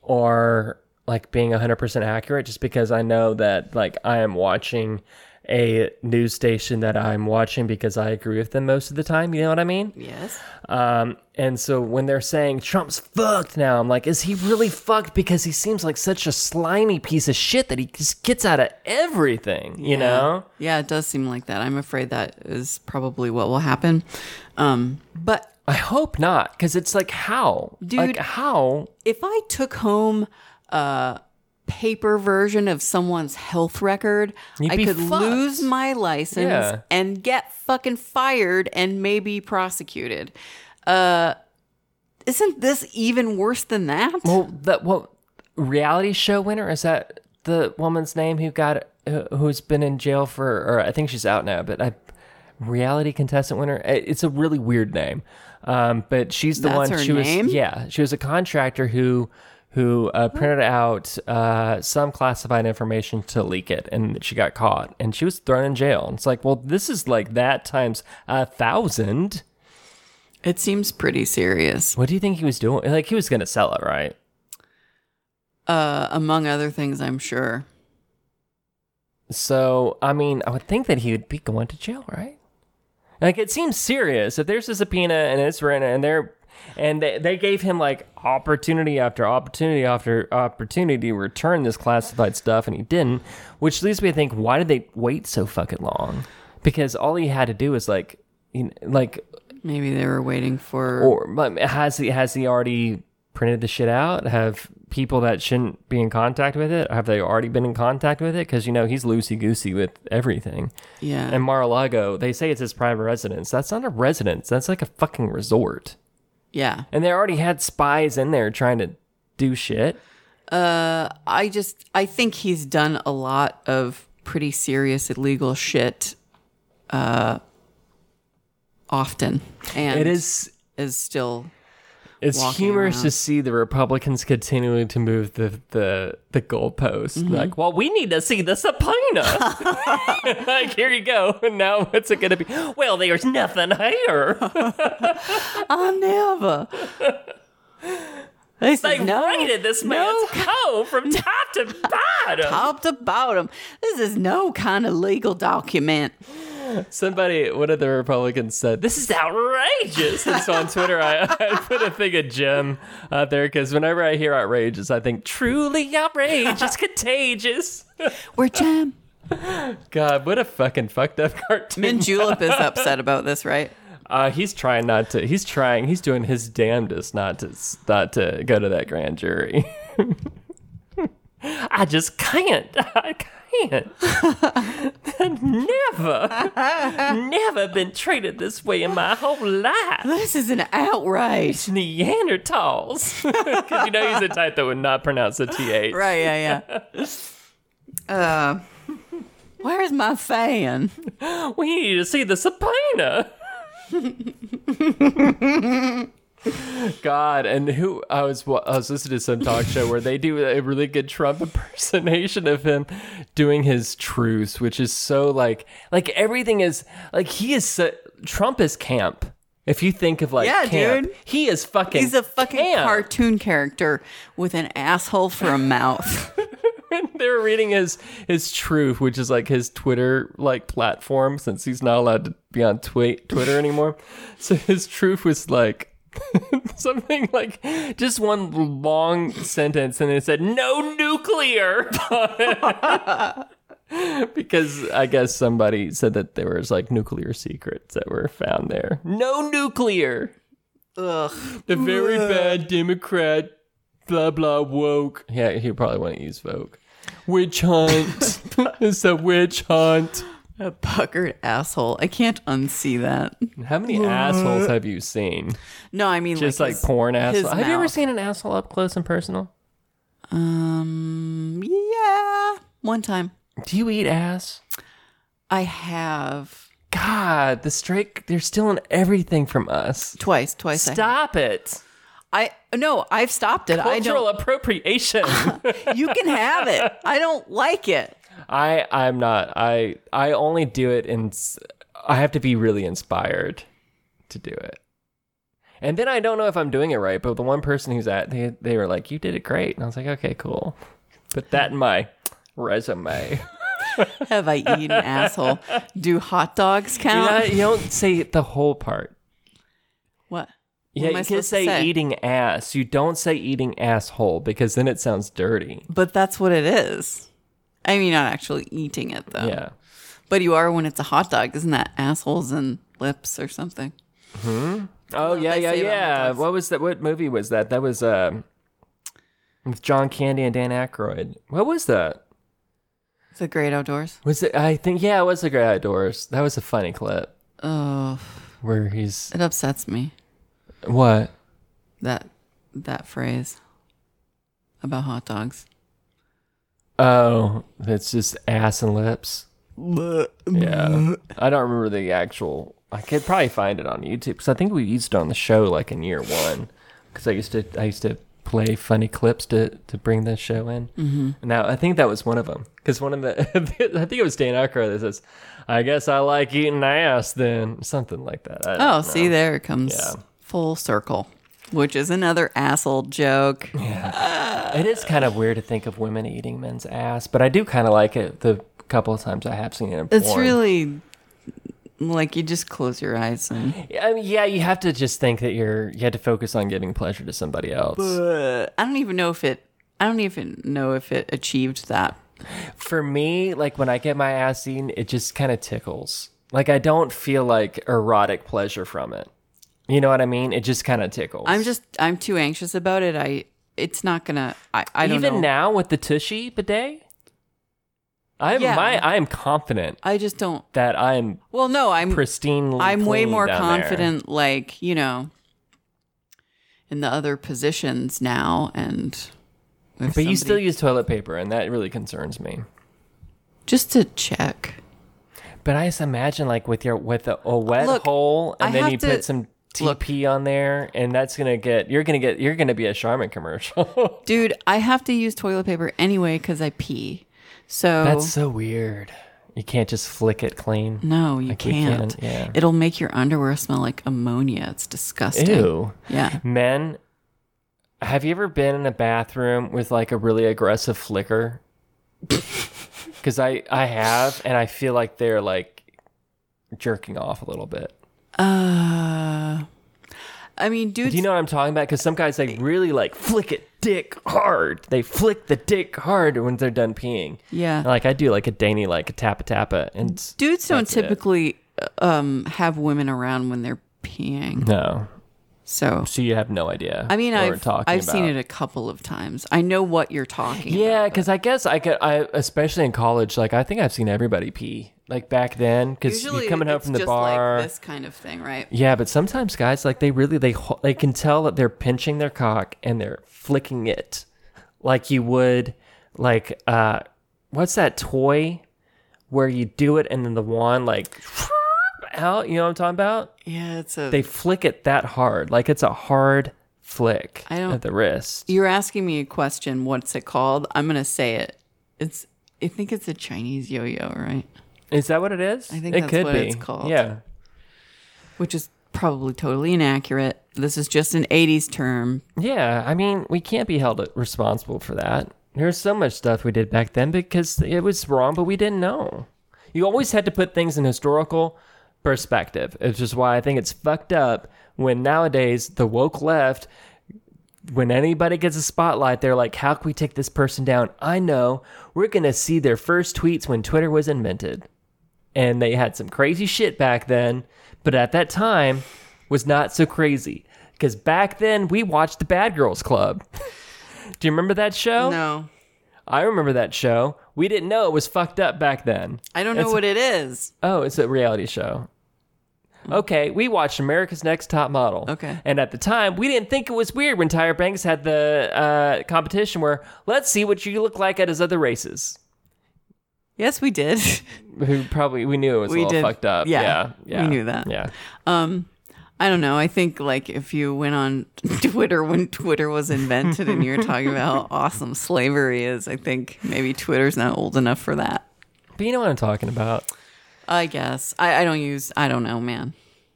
or like being 100% accurate just because I know that like I am watching a news station that I'm watching because I agree with them most of the time, you know what I mean? Yes. Um and so when they're saying Trump's fucked now, I'm like, is he really fucked because he seems like such a slimy piece of shit that he just gets out of everything, you know? Yeah, it does seem like that. I'm afraid that is probably what will happen. Um, but I hope not cuz it's like how? Dude. like how? if I took home a paper version of someone's health record, You'd I could fucked. lose my license Yeah. and get fucking fired and maybe prosecuted. Uh, isn't this even worse than that? Well, that what reality show winner is that the woman's name who got who- who's been in jail for or I think she's out now, but I reality contestant winner. It's a really weird name. Um, but she's the That's one she was yeah, she was a contractor who who uh, printed out uh, some classified information to leak it, and she got caught, and she was thrown in jail. And it's like, well, this is like that times a thousand. It seems pretty serious. What do you think he was doing? Like he was gonna sell it, right? Uh, among other things, I'm sure. So, I mean, I would think that he would be going to jail, right? Like, it seems serious. If there's a subpoena and it's written, and they're, and they, they gave him like opportunity after opportunity after opportunity to return this classified stuff, and he didn't, which leads me to think, why did they wait so fucking long? Because all he had to do was like, you know, like, Maybe they were waiting for. or has he has he already printed the shit out? Have people that shouldn't be in contact with it have they already been in contact with it? Because you know he's loosey goosey with everything. yeah. And Mar-a-Lago, they say it's his private residence. That's not a residence. That's like a fucking resort. Yeah. And they already had spies in there trying to do shit. I just I think he's done a lot of pretty serious illegal shit uh, often, and It is is still it's humorous to see the Republicans continuing to move the the the goalposts. Mm-hmm. Like, well, we need to see the subpoena. [laughs] like, here you go. And [laughs] now what's it going to be? Well, there's nothing here. [laughs] I never. This They is no raided this man's home from top to bottom. top to bottom. This is no kind of legal document. Somebody, one of the Republicans said, "This is outrageous." And so on Twitter, I, [laughs] I put a thing of Jem out there because whenever I hear outrageous, I think truly outrageous, contagious. [laughs] We're jam. God, what a fucking fucked up cartoon. Min Julep is [laughs] upset about this, right? Uh, he's trying not to. He's trying. He's doing his damnedest not to not to go to that grand jury. I just can't. I can't. [laughs] never, [laughs] never been treated this way in my whole life. This is an outrage. Neanderthals, [laughs] because you know he's the type that would not pronounce the th. Right, yeah, yeah. Uh, where's my fan? We need to see the subpoena. God, and who I was I was listening to some talk show where they do a really good Trump [laughs] impersonation of him doing his truce, which is so like like everything is like he is so, Trump is camp. If you think of like Yeah, camp, dude. he is fucking. He's a fucking camp. cartoon character with an asshole for a mouth. [laughs] they were reading his his truth, which is like his Twitter like platform, since he's not allowed to be on twi- Twitter anymore. So his truth was like [laughs] something like just one long sentence, and it said "no nuclear." [laughs] because I guess somebody said that there was like nuclear secrets that were found there. No nuclear. Ugh. The very bad Democrat, blah blah woke. Yeah, he probably want to use woke. Witch hunt. [laughs] it's a witch hunt. A puckered asshole. I can't unsee that. How many assholes have you seen? No, I mean Just like, like, his- porn his assholes. Have you ever mouth. seen an asshole up close and personal? Um, yeah, one time Do you eat ass? I have God, the straight they're stealing everything from us. twice, twice. I, Stop it. I no, I've stopped it. I Cultural don't. appropriation. [laughs] You can have it. I don't like it. I I'm not. I I only do it in I have to be really inspired to do it. And then I don't know if I'm doing it right, but the one person who's at they they were like, "You did it great." And I was like, "Okay, cool." Put that in my resume. [laughs] Have I eaten asshole? Do hot dogs You, count? know, you don't say the whole part. what? Yeah, you can say, say? eating ass. You don't say eating asshole because then it sounds dirty. But that's what it is. I mean, not actually eating it though. Yeah. But you are when it's a hot dog, isn't that assholes and lips or something? Oh yeah, yeah, say about hot yeah. What was that? What movie was that? That was um with John Candy and Dan Aykroyd. What was that? The great outdoors. Was it? I think yeah, it was The Great Outdoors. That was a funny clip Oh, where he's it upsets me what? that that phrase about hot dogs. Oh, it's just ass and lips. Yeah, I don't remember the actual. I could probably find it on YouTube because I think we used it on the show like in year one. Because I used to, I used to play funny clips to to bring the show in. Mm-hmm. Now I think that was one of them. Because one of the, [laughs] I think it was Dan Aykroyd that says, "I guess I like eating ass," then something like that. I Oh, see, there it comes Yeah. full circle, which is another asshole joke. Yeah. It is kind of weird to think of women eating men's ass, but I do kind of like it. The couple of times I have seen it. In It's really like you just close your eyes and. I mean, yeah, you have to just think that you're you have to focus on giving pleasure to somebody else. But I don't even know if it. I don't even know if it achieved that. For me, like when I get my ass eaten, it just kind of tickles. Like I don't feel like erotic pleasure from it. You know what I mean? It just kind of tickles. I'm just. I'm too anxious about it. I. It's not gonna. I. I don't even know. now with the tushy bidet. I'm Yeah. my I am confident I just don't. that I'm Well, no. I'm. pristine. I'm way more down there. confident. Like you know. In the other positions now, and. But you still use toilet paper, and that really concerns me. just to check. But I just imagine like with your with a, a wet Look, hole, and I then you to- put some look. TP on there, and that's gonna get you're gonna get you're gonna be a Charmin commercial. [laughs] Dude, I have to use toilet paper anyway because I pee. So that's so weird. You can't just flick it clean. no, you Like can't. can, yeah. It'll make your underwear smell like ammonia. It's disgusting. Ew. Yeah. Men, have you ever been in a bathroom with like a really aggressive flicker? [laughs] [laughs] Because I I have, and I feel like they're like jerking off a little bit. Uh, I mean, dudes. Do you know what I'm talking about? Because some guys like really like flick it dick hard. They flick the dick hard when they're done peeing. Yeah. And, like I do like a dainty like a tappa tappa and dudes don't typically um have women around when they're peeing. no. So So you have no idea. I mean, I've talking I've seen it a couple of times. I know what you're talking. Yeah, because I guess I could, I especially in college, like I think I've seen everybody pee. Like back then, because you're coming it's from the just bar. like this kind of thing, right? Yeah, but sometimes guys like they really they they can tell that they're pinching their cock and they're flicking it, like you would, like uh, what's that toy, where you do it and then the wand like [laughs] out. You know what I'm talking about? Yeah, it's a. They flick it that hard, like it's a hard flick I don't- at the wrist. you're asking me a question. What's it called? I'm gonna say it. It's. I think it's a Chinese yo-yo, right? Is that what it is? I think it that's could what be. it's called. Yeah. Which is probably totally inaccurate. This is just an '80s term. Yeah, I mean, we can't be held responsible for that. There's so much stuff we did back then because it was wrong, but we didn't know. You always had to put things in historical perspective. It's just why I think it's fucked up when nowadays the woke left, when anybody gets a spotlight, they're like, how can we take this person down? I know. We're going to see their first tweets when Twitter was invented. And they had some crazy shit back then, but at that time was not so crazy. Because back then we watched the Bad Girls Club. [laughs] Do you remember that show? No, I remember that show. We didn't know it was fucked up back then. I don't know It's- what it is. Oh, it's a reality show. Okay, we watched America's Next Top Model. Okay. And at the time, we didn't think it was weird when Tyra Banks had the uh, competition where let's see what you look like at his other races. Yes, we did. [laughs] Who probably we knew it was We a little did. fucked up. Yeah, Yeah, we knew that. Yeah. Um, I don't know. I think like if you went on [laughs] Twitter when Twitter was invented and you're talking about how [laughs] awesome slavery is, I think maybe Twitter's not old enough for that. But you know what I'm talking about. I guess I, I don't use. I don't know, man.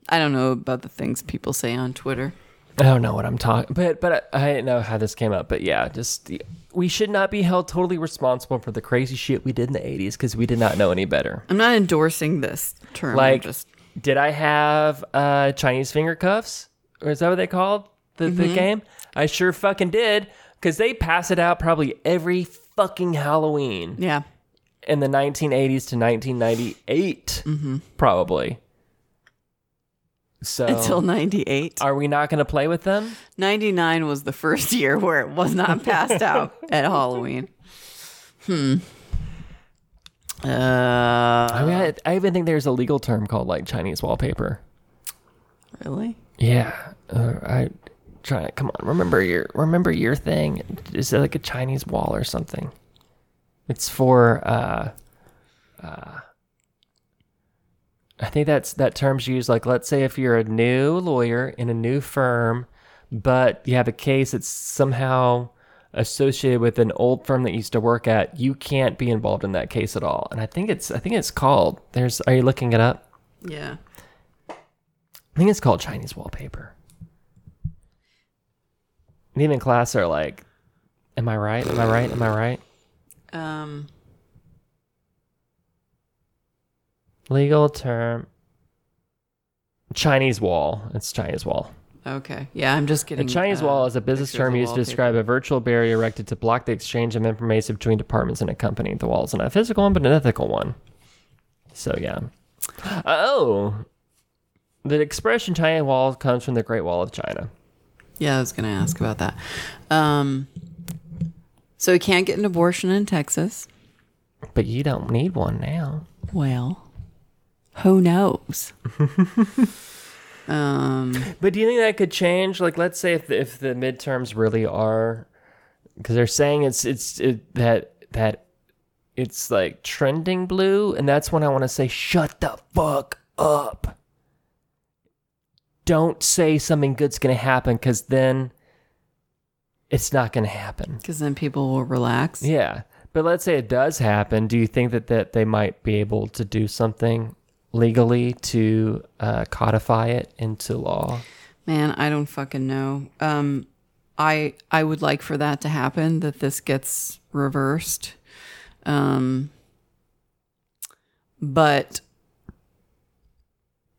I don't know about the things people say on Twitter. I don't know what I'm talking, but but I, I didn't know how this came up. But yeah, just the, we should not be held totally responsible for the crazy shit we did in the '80s because we did not know any better. I'm not endorsing this term. Like, just did I have uh, Chinese finger cuffs? Or is that what they called the, the game? I sure fucking did because they pass it out probably every fucking Halloween yeah. in the 1980s to 1998, probably. So Until '98. are we not going to play with them? '99 was the first [laughs] year where it was not passed out [laughs] at Halloween. Hmm. Uh, I mean, I, I even think there's a legal term called like Chinese wallpaper. really? Yeah, uh, I trying to come on. Remember your remember your thing? Is it like a Chinese wall or something? It's for uh, uh, I think that's that term's used. Like, let's say if you're a new lawyer in a new firm, but you have a case that's somehow associated with an old firm that you used to work at, you can't be involved in that case at all. And I think it's I think it's called. There's. Are you looking it up? Yeah. I think it's called Chinese wallpaper. And even class are like, "Am I right? Am I right? Am I right?" Um. Legal term. Chinese wall. It's Chinese wall. Okay. Yeah, I'm just getting. Chinese uh, wall is a business term used to describe a virtual barrier erected to block the exchange of information between departments in a company. The wall is not a physical one, but an ethical one. So yeah. Oh, the expression "Chinese wall" comes from the Great Wall of China. Yeah, I was going to ask about that. Um. So you can't get an abortion in Texas. But you don't need one now. Well, who knows? [laughs] um. But do you think that could change? Like, let's say if the, if the midterms really are, because they're saying it's it's it, that that it's like trending blue, and that's when I want to say, shut the fuck up. Don't say something good's gonna happen, because then it's not gonna happen. Because then people will relax. Yeah. But let's say it does happen. Do you think that, that they might be able to do something legally to uh, codify it into law? Man, I don't fucking know. Um, I I would like for that to happen. That this gets reversed. Um, but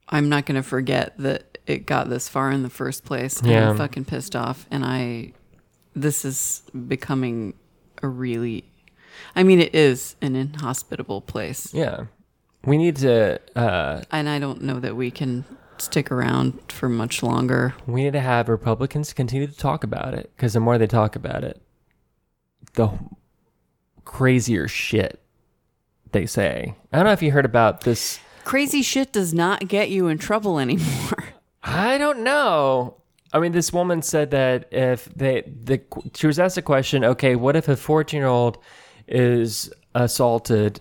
I'm not going to forget that it got this far in the first place. Yeah. I'm fucking pissed off. And I, this is becoming a really, I mean, it is an inhospitable place. Yeah. We need to uh, And I don't know that we can stick around for much longer. we need to have Republicans continue to talk about it because the more they talk about it, the crazier shit they say. I don't know if you heard about this. Crazy shit does not get you in trouble anymore. [laughs] I don't know. I mean, this woman said that if they, the, she was asked a question, okay, what if a 14 year old is assaulted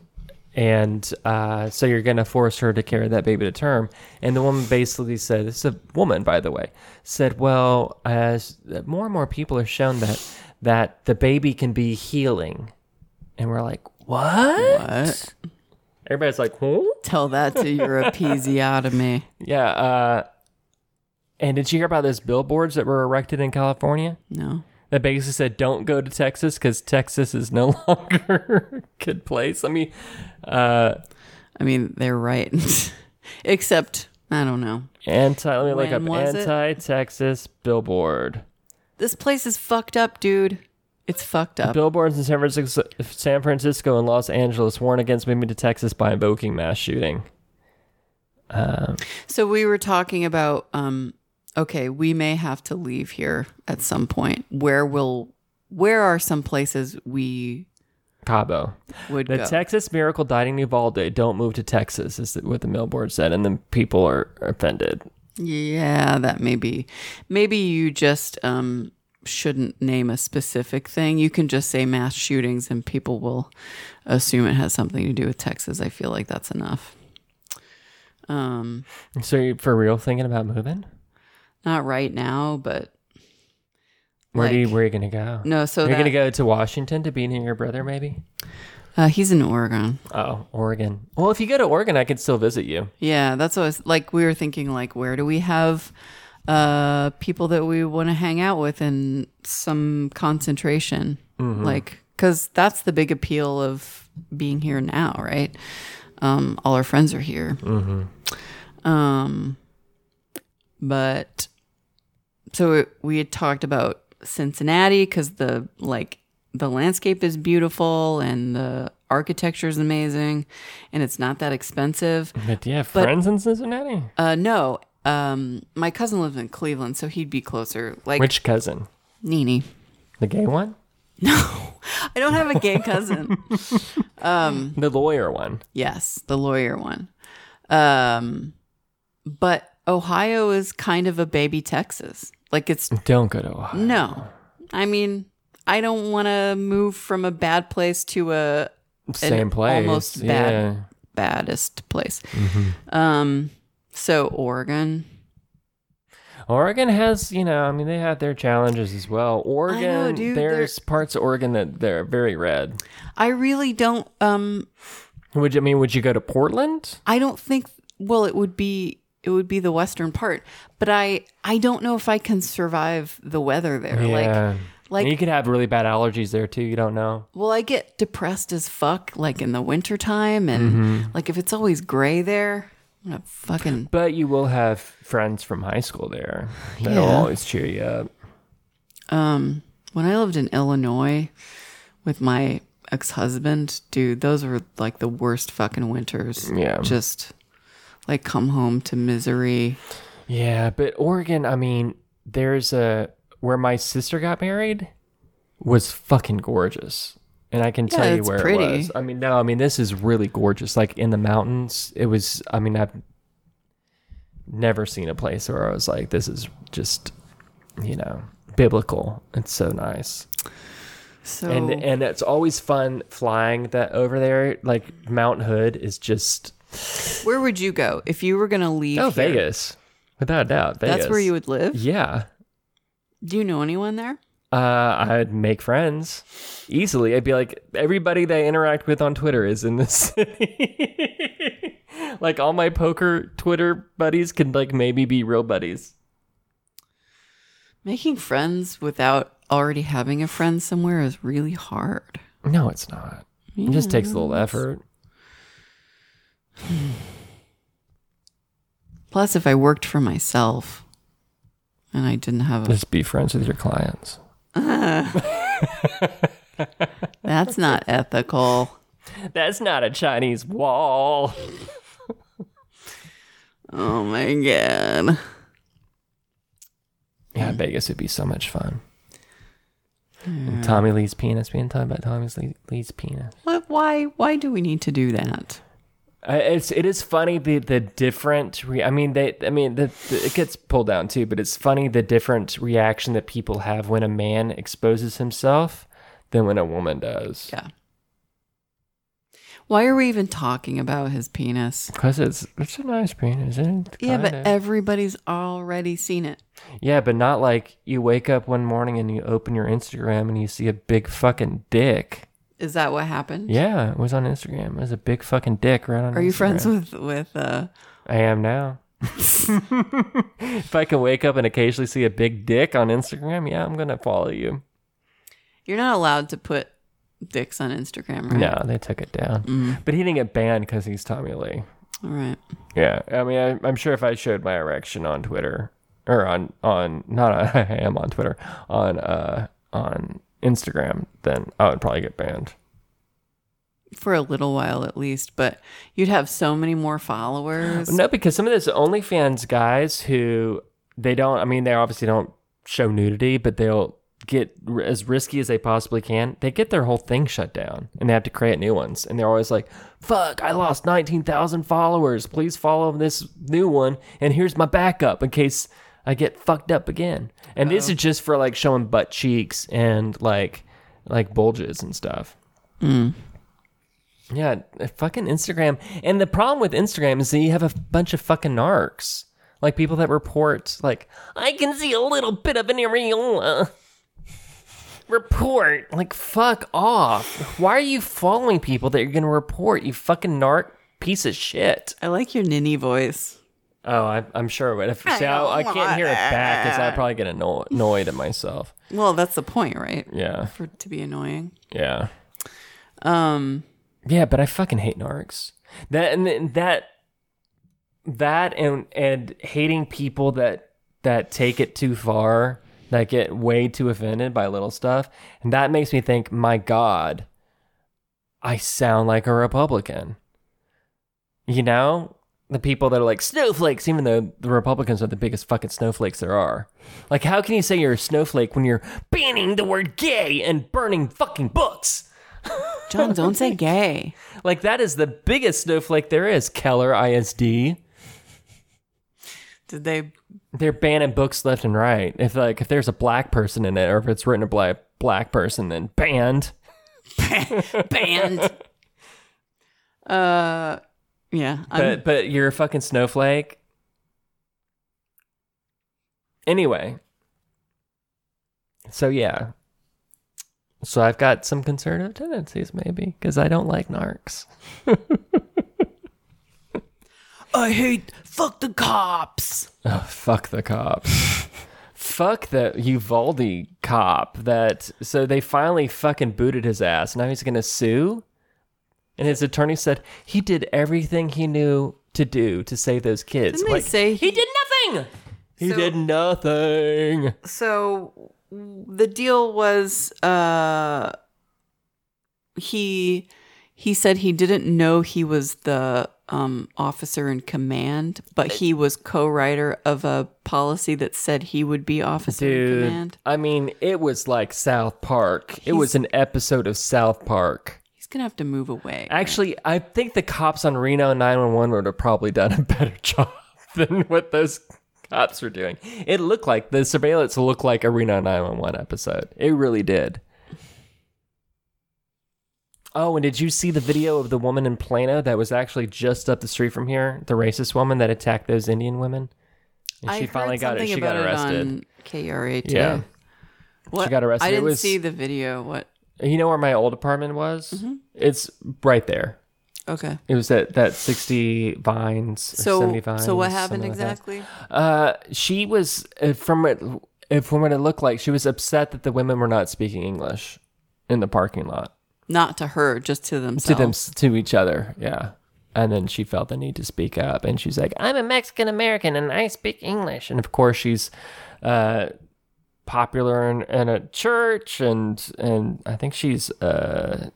and uh, so you're going to force her to carry that baby to term? And the woman basically said, this is a woman, by the way, said, well, as more and more people are shown that, that the baby can be healing. And we're like, what? What? Everybody's like, huh? Tell that to your [laughs] episiotomy. Yeah. Uh, and did you hear about those billboards that were erected in California? No. That basically said, "Don't go to Texas because Texas is no [laughs] longer a good place." I mean, uh, I mean, they're right. [laughs] Except, I don't know. Anti. Let me look up anti Texas billboard. This place is fucked up, dude. It's fucked up. Billboards in San Francisco, San Francisco and Los Angeles warn against moving to Texas by invoking mass shooting. So we were talking about um okay, we may have to leave here at some point. Where will where are some places we Cabo. would The go? Texas Miracle Dining New Balde. Don't move to Texas is what the billboard said, and then people are offended. yeah, that may be. Maybe you just um shouldn't name a specific thing. You can just say mass shootings and people will assume it has something to do with Texas. I feel like that's enough. Um So you for real thinking about moving? Not right now, but Where do you where are you gonna go? no, so You're that, gonna go to Washington to be near your brother, maybe? uh, he's in Oregon. Oh, Oregon. Well, if you go to Oregon, I could still visit you. Yeah, that's what I was like. We were thinking, like, where do we have uh, people that we want to hang out with in some concentration? Like, because that's the big appeal of being here now, right? Um, all our friends are here. Um, but so we had talked about Cincinnati because the like the landscape is beautiful and the architecture is amazing, and it's not that expensive. But do you have But- friends in Cincinnati? Uh, no. Um, my cousin lives in Cleveland, so he'd be closer. Like Which cousin? Nini. The gay one? No, [laughs] I don't have a gay cousin. [laughs] The lawyer one. yes, the lawyer one. Um, but Ohio is kind of a baby Texas. Like it's Don't go to Ohio. no. I mean, I don't want to move from a bad place to a Same place. almost bad Yeah. baddest place. Um, so Oregon. Oregon has, you know, I mean, they have their challenges as well. Oregon, dude, there's parts of Oregon that they're very red. I really don't. Um, Would you I mean? Would you go to Portland? I don't think well it would be it would be the western part, but I I don't know if I can survive the weather there. yeah. Like like And you could have really bad allergies there too. You don't know. well I get depressed as fuck like in the wintertime and Mm-hmm. like if it's always gray there, I'm gonna fucking But you will have friends from high school there [sighs] that'll Yeah. always cheer you up. um when I lived in Illinois with my ex-husband, dude, those were like the worst fucking winters. Yeah. Just like come home to misery. Yeah, but Oregon, I mean, there's a where my sister got married was fucking gorgeous. And I can tell you where pretty. it was. I mean, no, I mean this is really gorgeous. Like in the mountains, it was I mean, I've never seen a place where I was like this is just, you know, biblical. It's so nice. So and and it's always fun flying that over there. Like Mount Hood is just where would you go if you were going to leave? oh here? Vegas, without a doubt. Vegas. That's where you would live. Yeah, Do you know anyone there? uh, I'd make friends easily. I'd be like everybody that I interact with on Twitter is in this [laughs] city. like all my poker Twitter buddies can like maybe be real buddies. Making friends without already having a friend somewhere is really hard. No, it's not. It just takes a little effort. [sighs] Plus, if I worked for myself and I didn't have a, Just be friends with your clients. [laughs] that's not ethical. That's not a Chinese wall. Oh my god. Yeah, Vegas would be so much fun. And Tommy Lee's penis being talked about Tommy Lee, Lee's penis. What? Why? Why do we need to do that? Uh, it's it is funny the the different. Re- I mean they. I mean the, the, it gets pulled down too, but it's funny the different reaction that people have when a man exposes himself than when a woman does. Yeah. Why are we even talking about his penis? Because it's it's a nice penis. Isn't it? Yeah, but everybody's already seen it. yeah, but not like you wake up one morning and you open your Instagram and you see a big fucking dick. Is that what happened? Yeah, it was on Instagram. It was a big fucking dick right on. Are you Instagram. friends with with uh I am now. [laughs] if I can wake up and occasionally see a big dick on Instagram, yeah, I'm gonna follow you. You're not allowed to put dicks on Instagram, right? No, they took it down, but he didn't get banned because he's Tommy Lee. All right. Yeah, I mean, I, I'm sure if I showed my erection on Twitter or on on not on, [laughs] I am on Twitter on uh on Instagram, then I would probably get banned. For a little while at least, but you'd have so many more followers. No, because some of those OnlyFans guys who they don't, I mean, they obviously don't show nudity, but they'll get r- as risky as they possibly can. They get their whole thing shut down and they have to create new ones. And they're always like, fuck, I lost 19,000 followers. Please follow this new one. And here's my backup in case I get fucked up again. And this is just for like showing butt cheeks and like, like bulges and stuff. Yeah, uh, fucking Instagram. And the problem with Instagram is that you have a bunch of fucking narcs. Like people that report, like, I can see a little bit of an areola. Report. Like, fuck off. Why are you following people that you're going to report, you fucking narc piece of shit? I like your ninny voice. Oh, I, I'm sure. But if, see, I, I can't hear it back because I probably get anno- annoyed at myself. Well, that's the point, right? Yeah. For it to be annoying. Yeah. Um Yeah, but I fucking hate narcs. That and that that and and hating people that that take it too far, that get way too offended by little stuff, and that makes me think, my God, I sound like a Republican. You know, the people that are like snowflakes, even though the Republicans are the biggest fucking snowflakes there are. Like, how can you say you're a snowflake when you're banning the word gay and burning fucking books? [laughs] John, don't say gay. Like that is the biggest snowflake there is, Keller ISD. Did they They're banning books left and right. If like if there's a black person in it, or if it's written by a black person, then banned. [laughs] banned? [laughs] uh yeah. I'm, But but you're a fucking snowflake. Anyway. So yeah. So I've got some conservative tendencies, maybe, because I don't like narcs. [laughs] I hate fuck the cops. [laughs] Oh, fuck the cops. fuck the Uvalde cop that so they finally fucking booted his ass. Now he's gonna sue. And his attorney said he did everything he knew to do to save those kids. Didn't they say he, he- did nothing? He So- did nothing. So the deal was uh he he said he didn't know he was the um officer in command, but he was co-writer of a policy that said he would be officer in command. I mean, it was like South Park. it was an episode of South Park. He's to have to move away. Actually, I think the cops on Reno 911 would have probably done a [laughs] better job than what those cops were doing. It looked like the surveillance looked like a Reno 911 episode. It really did. Oh, and did you see the video of the woman in Plano that was actually just up the street from here? The racist woman that attacked those Indian women. And I she finally got it. She got arrested. on KERA today. Yeah. What? got arrested. I didn't was- see the video. What? You know where my old apartment was? Mm-hmm. It's right there. Okay. It was at that sixty vines. So, 70 vines, so what happened something like exactly? Uh, she was uh, from it. uh, From what it looked like, she was upset that the women were not speaking English in the parking lot Not to her, just to themselves. to them to each other. Yeah, and then she felt the need to speak up, and she's like, "I'm a Mexican American and I speak English." And of course, she's uh, popular in, in a church, and and I think she's uh,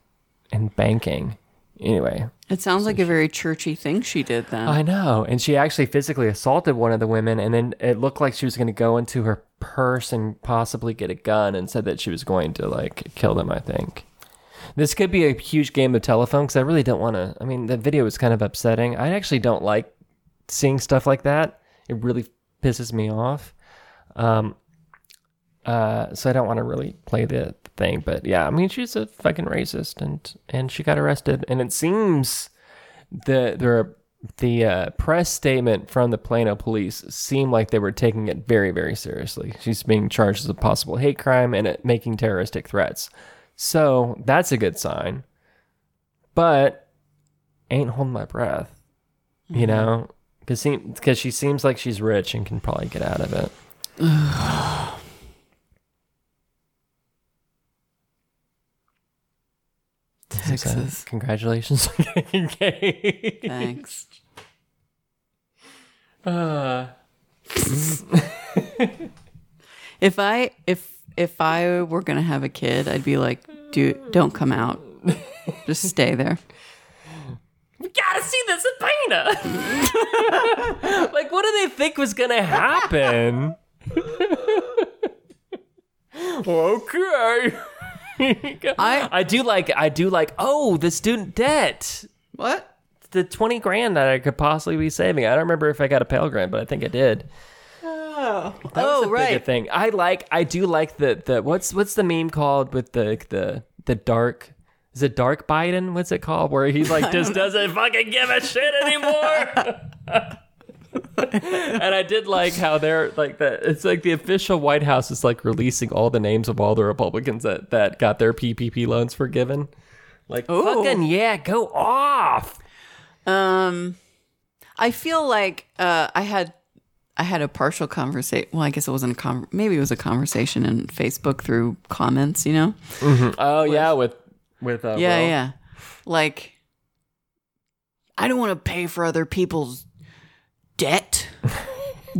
in banking. Anyway, It sounds like a very churchy thing she did then. I know. And she actually physically assaulted one of the women, and then it looked like she was going to go into her purse and possibly get a gun and said that she was going to, like, kill them, I think. This could be a huge game of telephone because I really don't want to. I mean, the video was kind of upsetting. I actually don't like seeing stuff like that, it really pisses me off. Um, uh, so I don't want to really play the thing, but yeah, I mean, she's a fucking racist, and and she got arrested, and it seems the the the uh, press statement from the Plano police seemed like they were taking it very very seriously. She's being charged as a possible hate crime and it making terroristic threats, so that's a good sign. But ain't holding my breath, you know, because because she seems like she's rich and can probably get out of it. [sighs] [sighs] Texas. congratulations. [laughs] Thanks. Uh, If I if if I were gonna have a kid, I'd be like, dude, don't come out. Just stay there. we gotta see the subpoena. [laughs] like, what do they think was gonna happen? [laughs] okay. [laughs] I I do like. I do like. Oh, the student debt. what? The twenty grand that I could possibly be saving. I don't remember if I got a Pell Grant, but I think I did. Oh, That oh, bigger right. thing. I like. I do like the the what's what's the meme called with the the the dark. Is it Dark Biden? What's it called? Where he's like [laughs] just doesn't fucking give a shit anymore. [laughs] [laughs] and I did like how they're like that. It's like the official White House is like releasing all the names of all the Republicans that that got their PPP loans forgiven. Like Ooh. fucking yeah, go off. Um, I feel like uh, I had I had a partial conversation. Well, I guess it wasn't a con. Maybe it was a conversation in Facebook through comments. You know? Oh yeah, with with uh, yeah, Will. yeah. Like, I don't want to pay for other people's debt.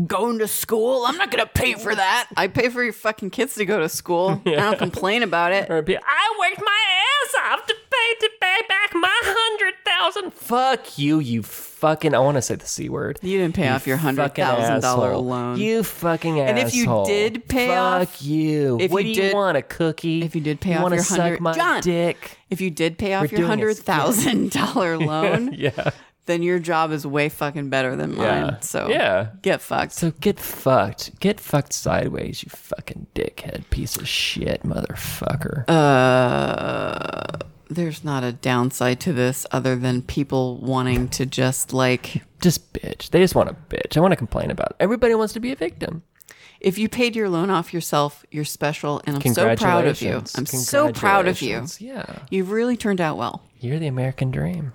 Going to school, I'm not gonna pay for that. I pay for your fucking kids to go to school. I don't complain about it. [laughs] Or be- I worked my ass off to pay to pay back my hundred thousand. Fuck you, you fucking. I want to say the c word. You didn't pay off your hundred fucking thousand dollar asshole. loan. You fucking asshole. And if you did pay fuck off- you. if what you do you did- want? A cookie? if you did pay off wanna your suck 100 my John! dick. if you did pay off your doing hundred thousand dollar [laughs] loan, Yeah. Then your job is way fucking better than mine. Yeah. So Yeah. get fucked. So get fucked. Get fucked sideways, you fucking dickhead piece of shit, motherfucker. uh, there's not a downside to this other than people wanting to just like just bitch. They just want to bitch. I want to complain about it. Everybody wants to be a victim. if you paid your loan off yourself, you're special, and I'm so proud of you. I'm so proud of you. Yeah. You've really turned out well. You're the American dream.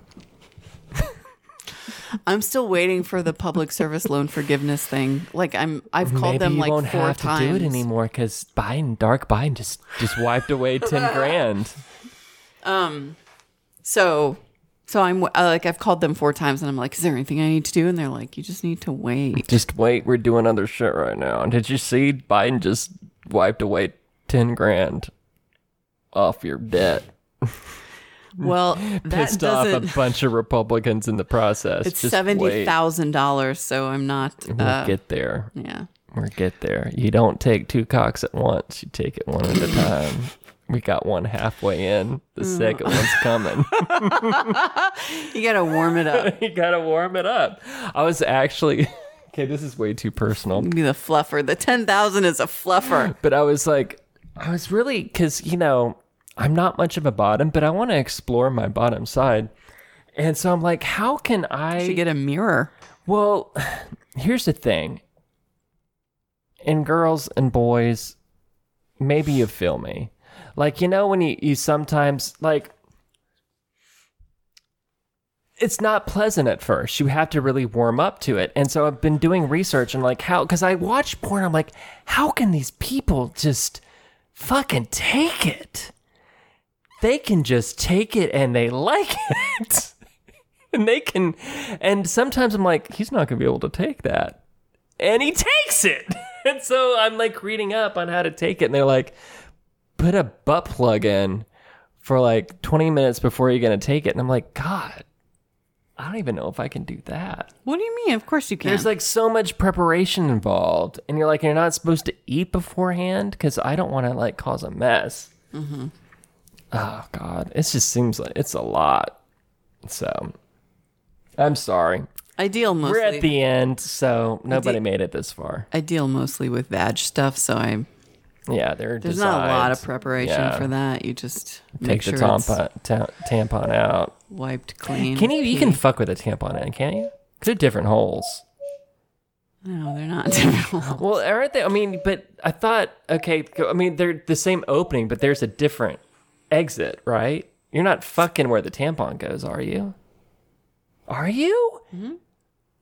I'm still waiting for the public service loan forgiveness thing. Like I'm, I've called Maybe them you like won't four have times. to do it anymore because Biden, Dark Biden, just just wiped away ten [laughs] grand. Um, so, so I'm uh, like I've called them four times, and I'm like, is there anything I need to do? And they're like, you just need to wait. Just wait, we're doing other shit right now. And Did you see Biden just wiped away ten grand off your debt? [laughs] Well, [laughs] that Pissed off a bunch of Republicans in the process. It's Just seventy thousand dollars, so I'm not. We'll Uh, get there. yeah. We'll get there. You don't take two cocks at once. You take it one at a [laughs] time. We got one halfway in. The Mm. second one's coming. [laughs] You gotta warm it up. you gotta warm it up. I was actually okay. This is way too personal, Be the fluffer. The ten thousand is a fluffer. but I was like, I was really because you know I'm not much of a bottom, but I want to explore my bottom side. And so I'm like, how can I should get a mirror. Well, [sighs] here's the thing. In girls and boys, maybe you feel me. Like, you know, when you, you sometimes, like, it's not pleasant at first. You have to really warm up to it. And so I've been doing research and, like, how, because I watch porn, I'm like, how can these people just fucking take it? They can just take it and they like it. [laughs] and they can and sometimes i'm like he's not gonna be able to take that and he takes it [laughs] and so i'm like reading up on how to take it and they're like put a butt plug in for like 20 minutes before you're gonna take it and i'm like god i don't even know if i can do that What do you mean? Of course you can. there's like so much preparation involved and you're like you're not supposed to eat beforehand because i don't want to like cause a mess mm-hmm. Oh god it just seems like it's a lot so i'm sorry I deal mostly. we're at the end so nobody did- made it this far I deal mostly with vag stuff, so I yeah there's not a lot of preparation yeah. for that. You just take make the sure tampon, ta- tampon out wiped clean. can you you can fuck with a tampon in can't you 'Cause they're different holes No, they're not [laughs] different. Well, aren't they? I mean, but I thought, okay, I mean, they're the same opening, but there's a different exit, right? You're not fucking where the tampon goes, are you? Are you? Mm-hmm.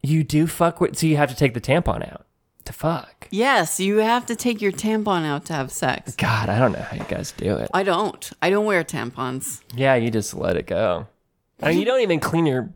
You do fuck with, so you have to take the tampon out to fuck. yes, you have to take your tampon out to have sex. God, I don't know how you guys do it. I don't. I don't wear tampons. Yeah, you just let it go. I mean, you don't even clean your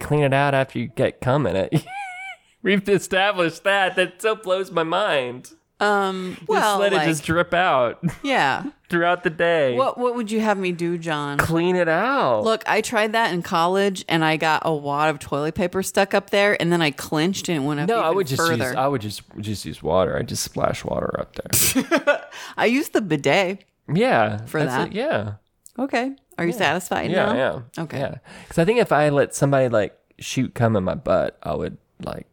clean it out after you get cum in it. [laughs] We've established that. That so blows my mind. Um, well, just let like, it just drip out yeah. [laughs] throughout the day. What what would you have me do, John? Clean it out. Look, I tried that in college, and I got a wad of toilet paper stuck up there, and then I clinched and it went up. no, I would just further. use. I would just just use water. I just splash water up there. [laughs] I used the bidet. yeah, For that's that? it, yeah, Okay, are you satisfied yeah, now? yeah. Okay. Yeah, because I think if I let somebody like shoot cum in my butt, I would like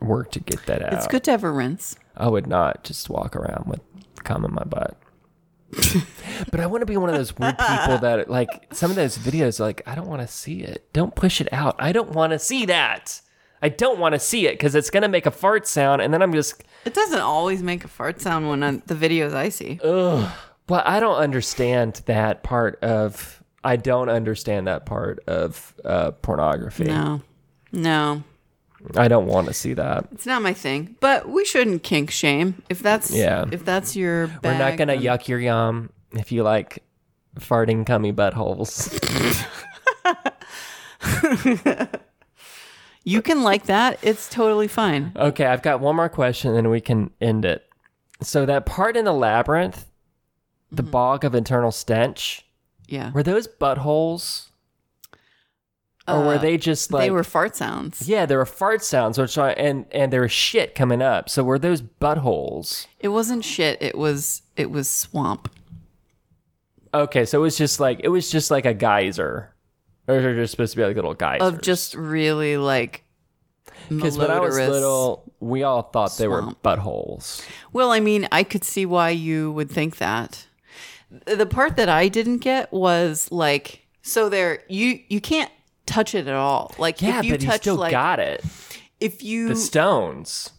work to get that out. It's good to have a rinse. I would not just walk around with cum in my butt. [laughs] but I want to be one of those weird people that like some of those videos. Like I don't want to see it. Don't push it out. I don't want to see that. I don't want to see it because it's gonna make a fart sound, and then I'm just It doesn't always make a fart sound when I, the videos I see. Ugh. Well, I don't understand that part of. I don't understand that part of uh, pornography. No, no, I don't want to see that. it's not my thing. But we shouldn't kink shame if that's Yeah. if that's your. Bag, We're not gonna then- yuck your yum if you like farting cummy buttholes. [laughs] You can like that. It's totally fine. okay, I've got one more question, and we can end it. So that part in the labyrinth, the Mm-hmm. bog of internal stench, Yeah, were those buttholes, or were they just like Uh, they were fart sounds. Yeah, there were fart sounds, which I, and and there was shit coming up. So were those buttholes? It wasn't shit. It was it was swamp. Okay, so it was just like it was just like a geyser, or they're just supposed to be like little geysers. of just really like because when I was little, we all thought they were swamp. buttholes. Well, I mean, I could see why you would think that. The part that I didn't get was like, so there, you you can't touch it at all. Like, Yeah, if you but touch still like, got it. if you The stones.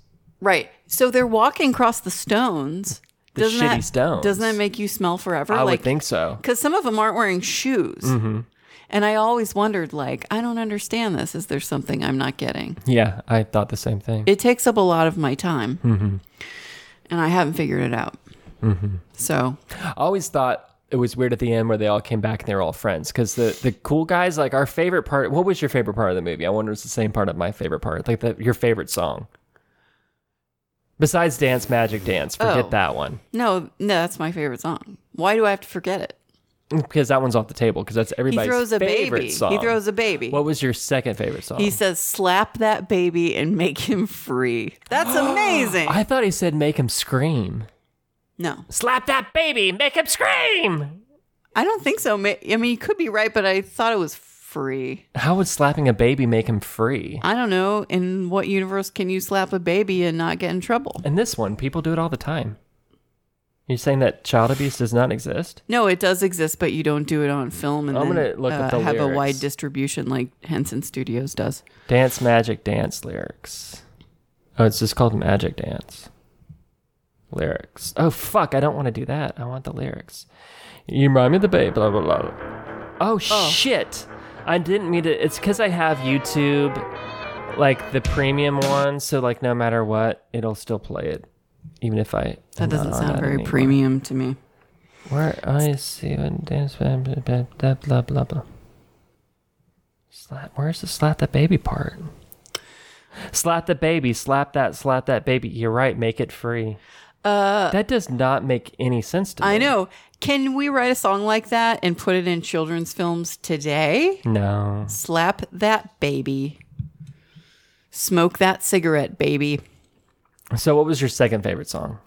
right, so they're walking across the stones. The doesn't shitty that, stones. Doesn't that make you smell forever? I like, would think so. because some of them aren't wearing shoes. Mm-hmm. And I always wondered, like, I don't understand this. Is there something I'm not getting? Yeah, I thought the same thing. It takes up a lot of my time, Mm-hmm. and I haven't figured it out. So I always thought it was weird at the end where they all came back and they were all friends because the the cool guys like our favorite part. What was your favorite part of the movie? I wonder if it's the same part of my favorite part, like the, your favorite song. Besides Dance Magic Dance, forget Oh. that one no, no, that's my favorite song. Why do I have to forget it? because that one's off the table because that's He throws a favorite baby. song. He throws a baby. What was your second favorite song? he says, "Slap that baby and make him free." That's [gasps] amazing. I thought he said make him scream. No, Slap that baby, make him scream. I don't think so. I mean, you could be right, but I thought it was free. How would slapping a baby make him free? I don't know. In what universe can you slap a baby and not get in trouble? In this one, people do it all the time. You're saying that child abuse does not exist? No, it does exist, but you don't do it on film and I'm then, gonna look uh, the have a wide distribution like Henson Studios does. Dance Magic Dance lyrics. Oh, it's just called Magic Dance. Lyrics. Oh fuck, I don't want to do that. I want the lyrics. You remind me of the babe, blah blah blah. Oh, oh, shit. I didn't mean to it's because I have YouTube like the premium one, so like no matter what, it'll still play it. Even if I That doesn't sound that very anymore. premium to me. Where I see when dance blah blah blah blah blah blah blah. Slap where's the slap that baby part? Slap the baby, slap that, slap that baby. You're right, make it free. Uh that does not make any sense to me. I know. Can we write a song like that and put it in children's films today? No. Slap that baby. Smoke that cigarette, baby. So what was your second favorite song?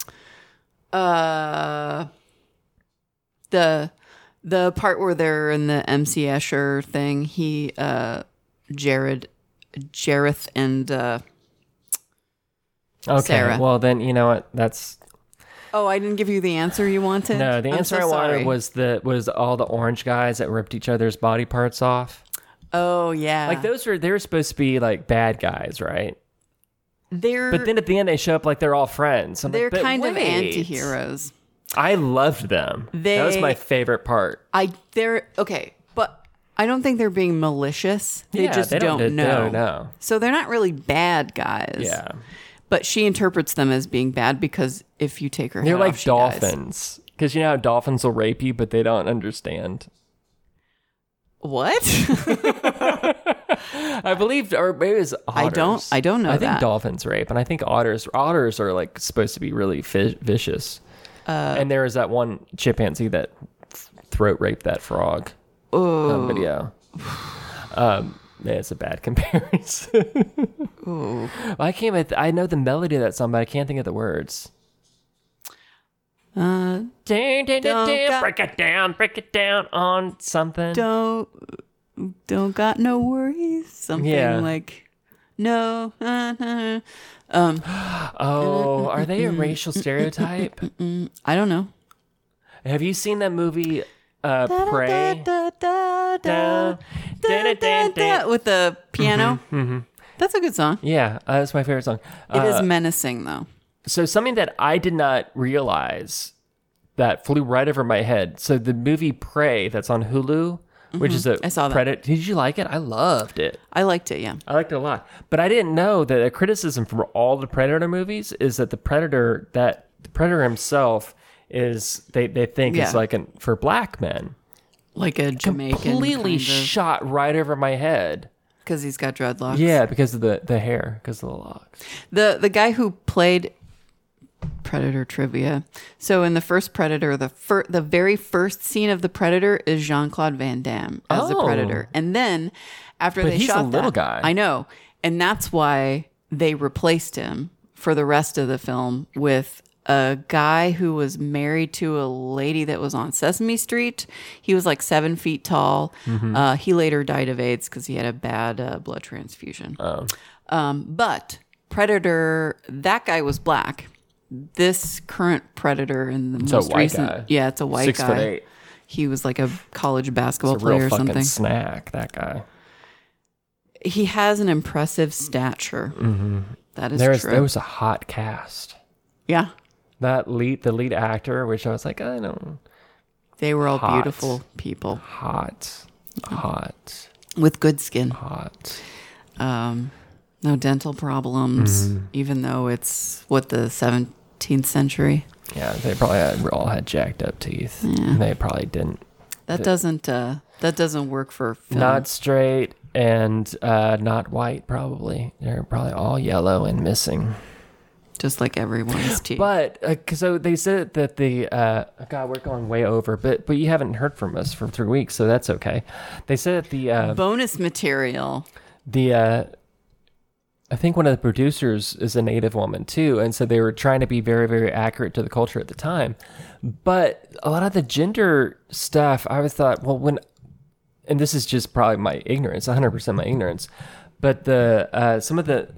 Uh the the part where they're in the MC Escher thing, he uh Jared Jareth and uh Okay. Sarah. Well then you know what? That's Oh, I didn't give you the answer you wanted. no, the I'm answer so I sorry. wanted was the was all the orange guys that ripped each other's body parts off. Oh yeah. Like those were they were supposed to be like bad guys, right? they're But then at the end, they show up like they're all friends. I'm they're "But kind of wait." anti-heroes. I loved them. that was my favorite part. I they're okay, but I don't think they're being malicious. They Yeah, just they don't- don't, they know. don't know. So they're not really bad guys. Yeah, But she interprets them as being bad because if you take her they're like off, dolphins. Because you know how dolphins will rape you, but they don't understand. What? [laughs] I believe, or maybe it's otters. I don't- I don't know I think that. dolphins rape, and I think otters otters are like supposed to be really fi- vicious. Uh, and there is that one chimpanzee that throat raped that frog on video. Um, yeah, it's a bad [laughs] comparison. I can't. I know the melody of that song, but I can't think of the words. uh, Dun, dun, dun, got- break it down, break it down on something. don't don't got no worries. Something Yeah. like no. uh, uh, um, [gasps] Oh, are they a racial stereotype? [laughs] I don't know. Have you seen that movie, uh, da. With the piano. Mm-hmm, That's a good song. Yeah, uh, that's my favorite song. It is Uh, menacing though. so something that I did not realize that flew right over my head. So the movie Prey that's on Hulu, which is a Mm-hmm. Saw that. Predator. Did you like it? I loved it. I liked it. Yeah. I liked it a lot. But I didn't know that a criticism for all the Predator movies is that the Predator that the Predator himself is they, they think Yeah. is like an for black men. Like a Jamaican. Completely shot right over my head. Because he's got dreadlocks. Yeah, because of the, the hair, because of the locks. The the guy who played Predator trivia. So in the first Predator, the fir- the very first scene of the Predator is Jean Claude Van Damme as the Oh. Predator, and then after But they he's shot a little that- guy. I know, and that's why they replaced him for the rest of the film with a guy who was married to a lady that was on Sesame Street. He was like seven feet tall. Mm-hmm. Uh, he later died of AIDS because he had a bad uh, blood transfusion. Oh. Um, but Predator, that guy was black. This current Predator in the It's most recent, guy. yeah, it's a white Six guy. foot eight. He was like a college basketball a player or something. snack, that guy. He has an impressive stature. That is true. there was a hot cast. yeah, That lead the lead actor, which I was like, I don't they were all Hot. beautiful people hot. Hot. with good skin. Hot. Um, no dental problems, Mm-hmm. even though it's what the 17th century. Yeah, they probably had, all had jacked up teeth. And they probably didn't. That doesn't uh, that doesn't work for film. Not straight and uh, not white, probably. They're probably all yellow and missing. Just like everyone's teeth. But uh, so they said that the uh, God, we're going way over, but but you haven't heard from us for three weeks, so that's okay. They said that the uh, bonus material. the uh, I think one of the producers is a native woman too, and so they were trying to be very very accurate to the culture at the time. But a lot of the gender stuff, I was thought, well, when and this is just probably my ignorance, 100% my ignorance, but the uh, some of the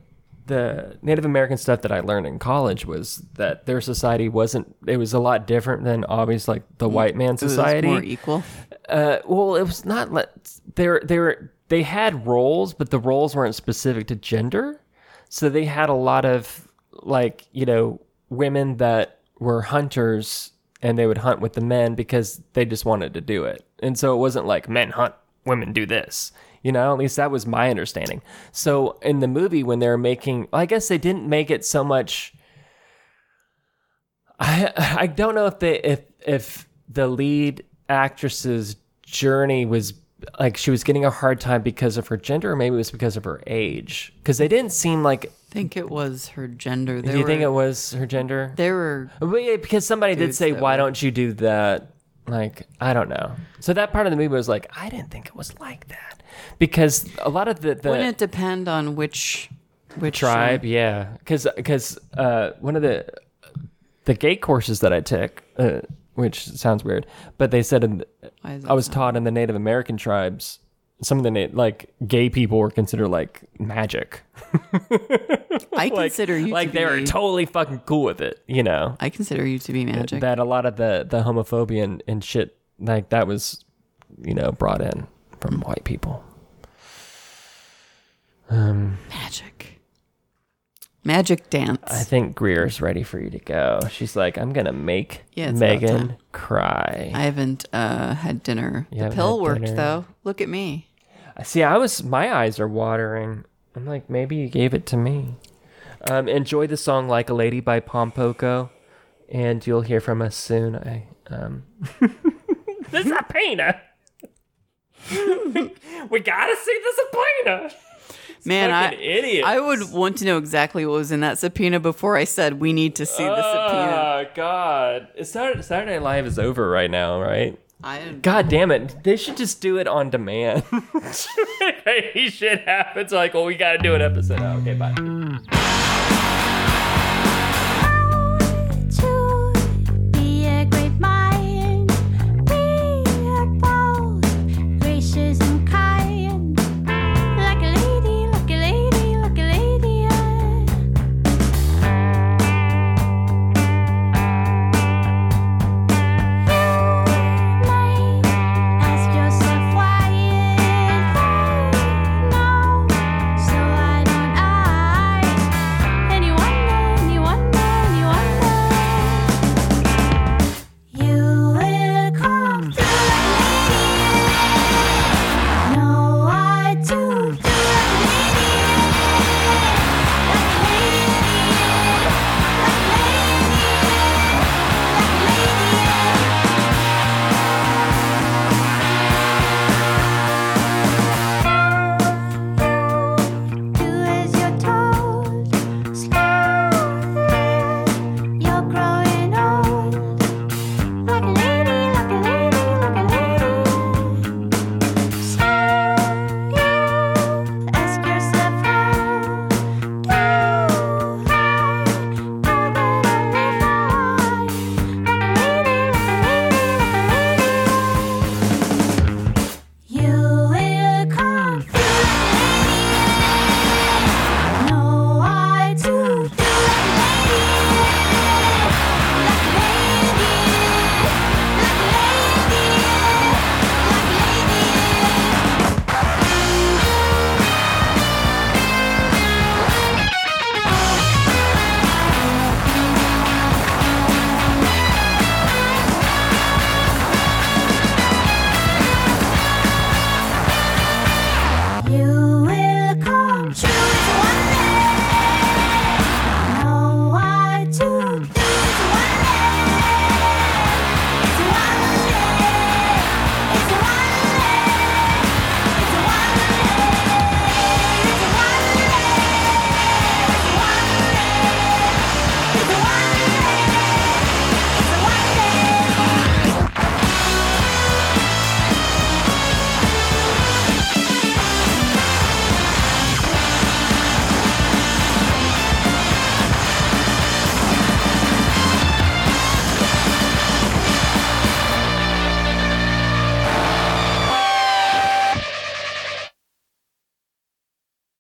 the Native American stuff that I learned in college was that their society wasn't. It was a lot different than obviously like the white man society. more equal. Uh, well, it was not. Let they were they were they had roles, but the roles weren't specific to gender. So they had a lot of like you know women that were hunters, and they would hunt with the men because they just wanted to do it. And so it wasn't like men hunt, women do this. You know, at least that was my understanding. So in the movie, when they were making, I guess they didn't make it so much. I I don't know if they if if the lead actress's journey was like she was getting a hard time because of her gender or maybe it was because of her age because they didn't seem like I think it was her gender. do you think it was her gender There were But yeah, because somebody did say why were- don't you do that like i don't know so that part of the movie was like i didn't think it was like that because a lot of the, the Wouldn't it depend on which which uh, tribe? Yeah. Because because uh one of the the gay courses that i took uh, which sounds weird but they said in, i was taught in the native american tribes some of the na- like gay people were considered like magic. [laughs] I like, consider you like to they be, were totally fucking cool with it you know? I consider you to be magic. that a lot of the the homophobia and, and shit like that was you know brought in from white people magic. Magic dance. i think greer's ready for you to go she's like i'm gonna make Yeah, it's about megan time. cry I haven't uh, had dinner. You the haven't pill had worked dinner? though. Look at me. see i was my eyes are watering i'm like maybe you gave it to me um enjoy the song like a lady by Pom Poko and you'll hear from us soon i um [laughs] the subpoena [laughs] we gotta see the subpoena Man, I idiots. I would want to know exactly what was in that subpoena before I said we need to see the subpoena. Oh God! Saturday, Saturday Night Live is over right now, right? I God damn it! They should just do it on demand. [laughs] Crazy shit happens. Like, well, we got to do an episode. Oh, okay, bye.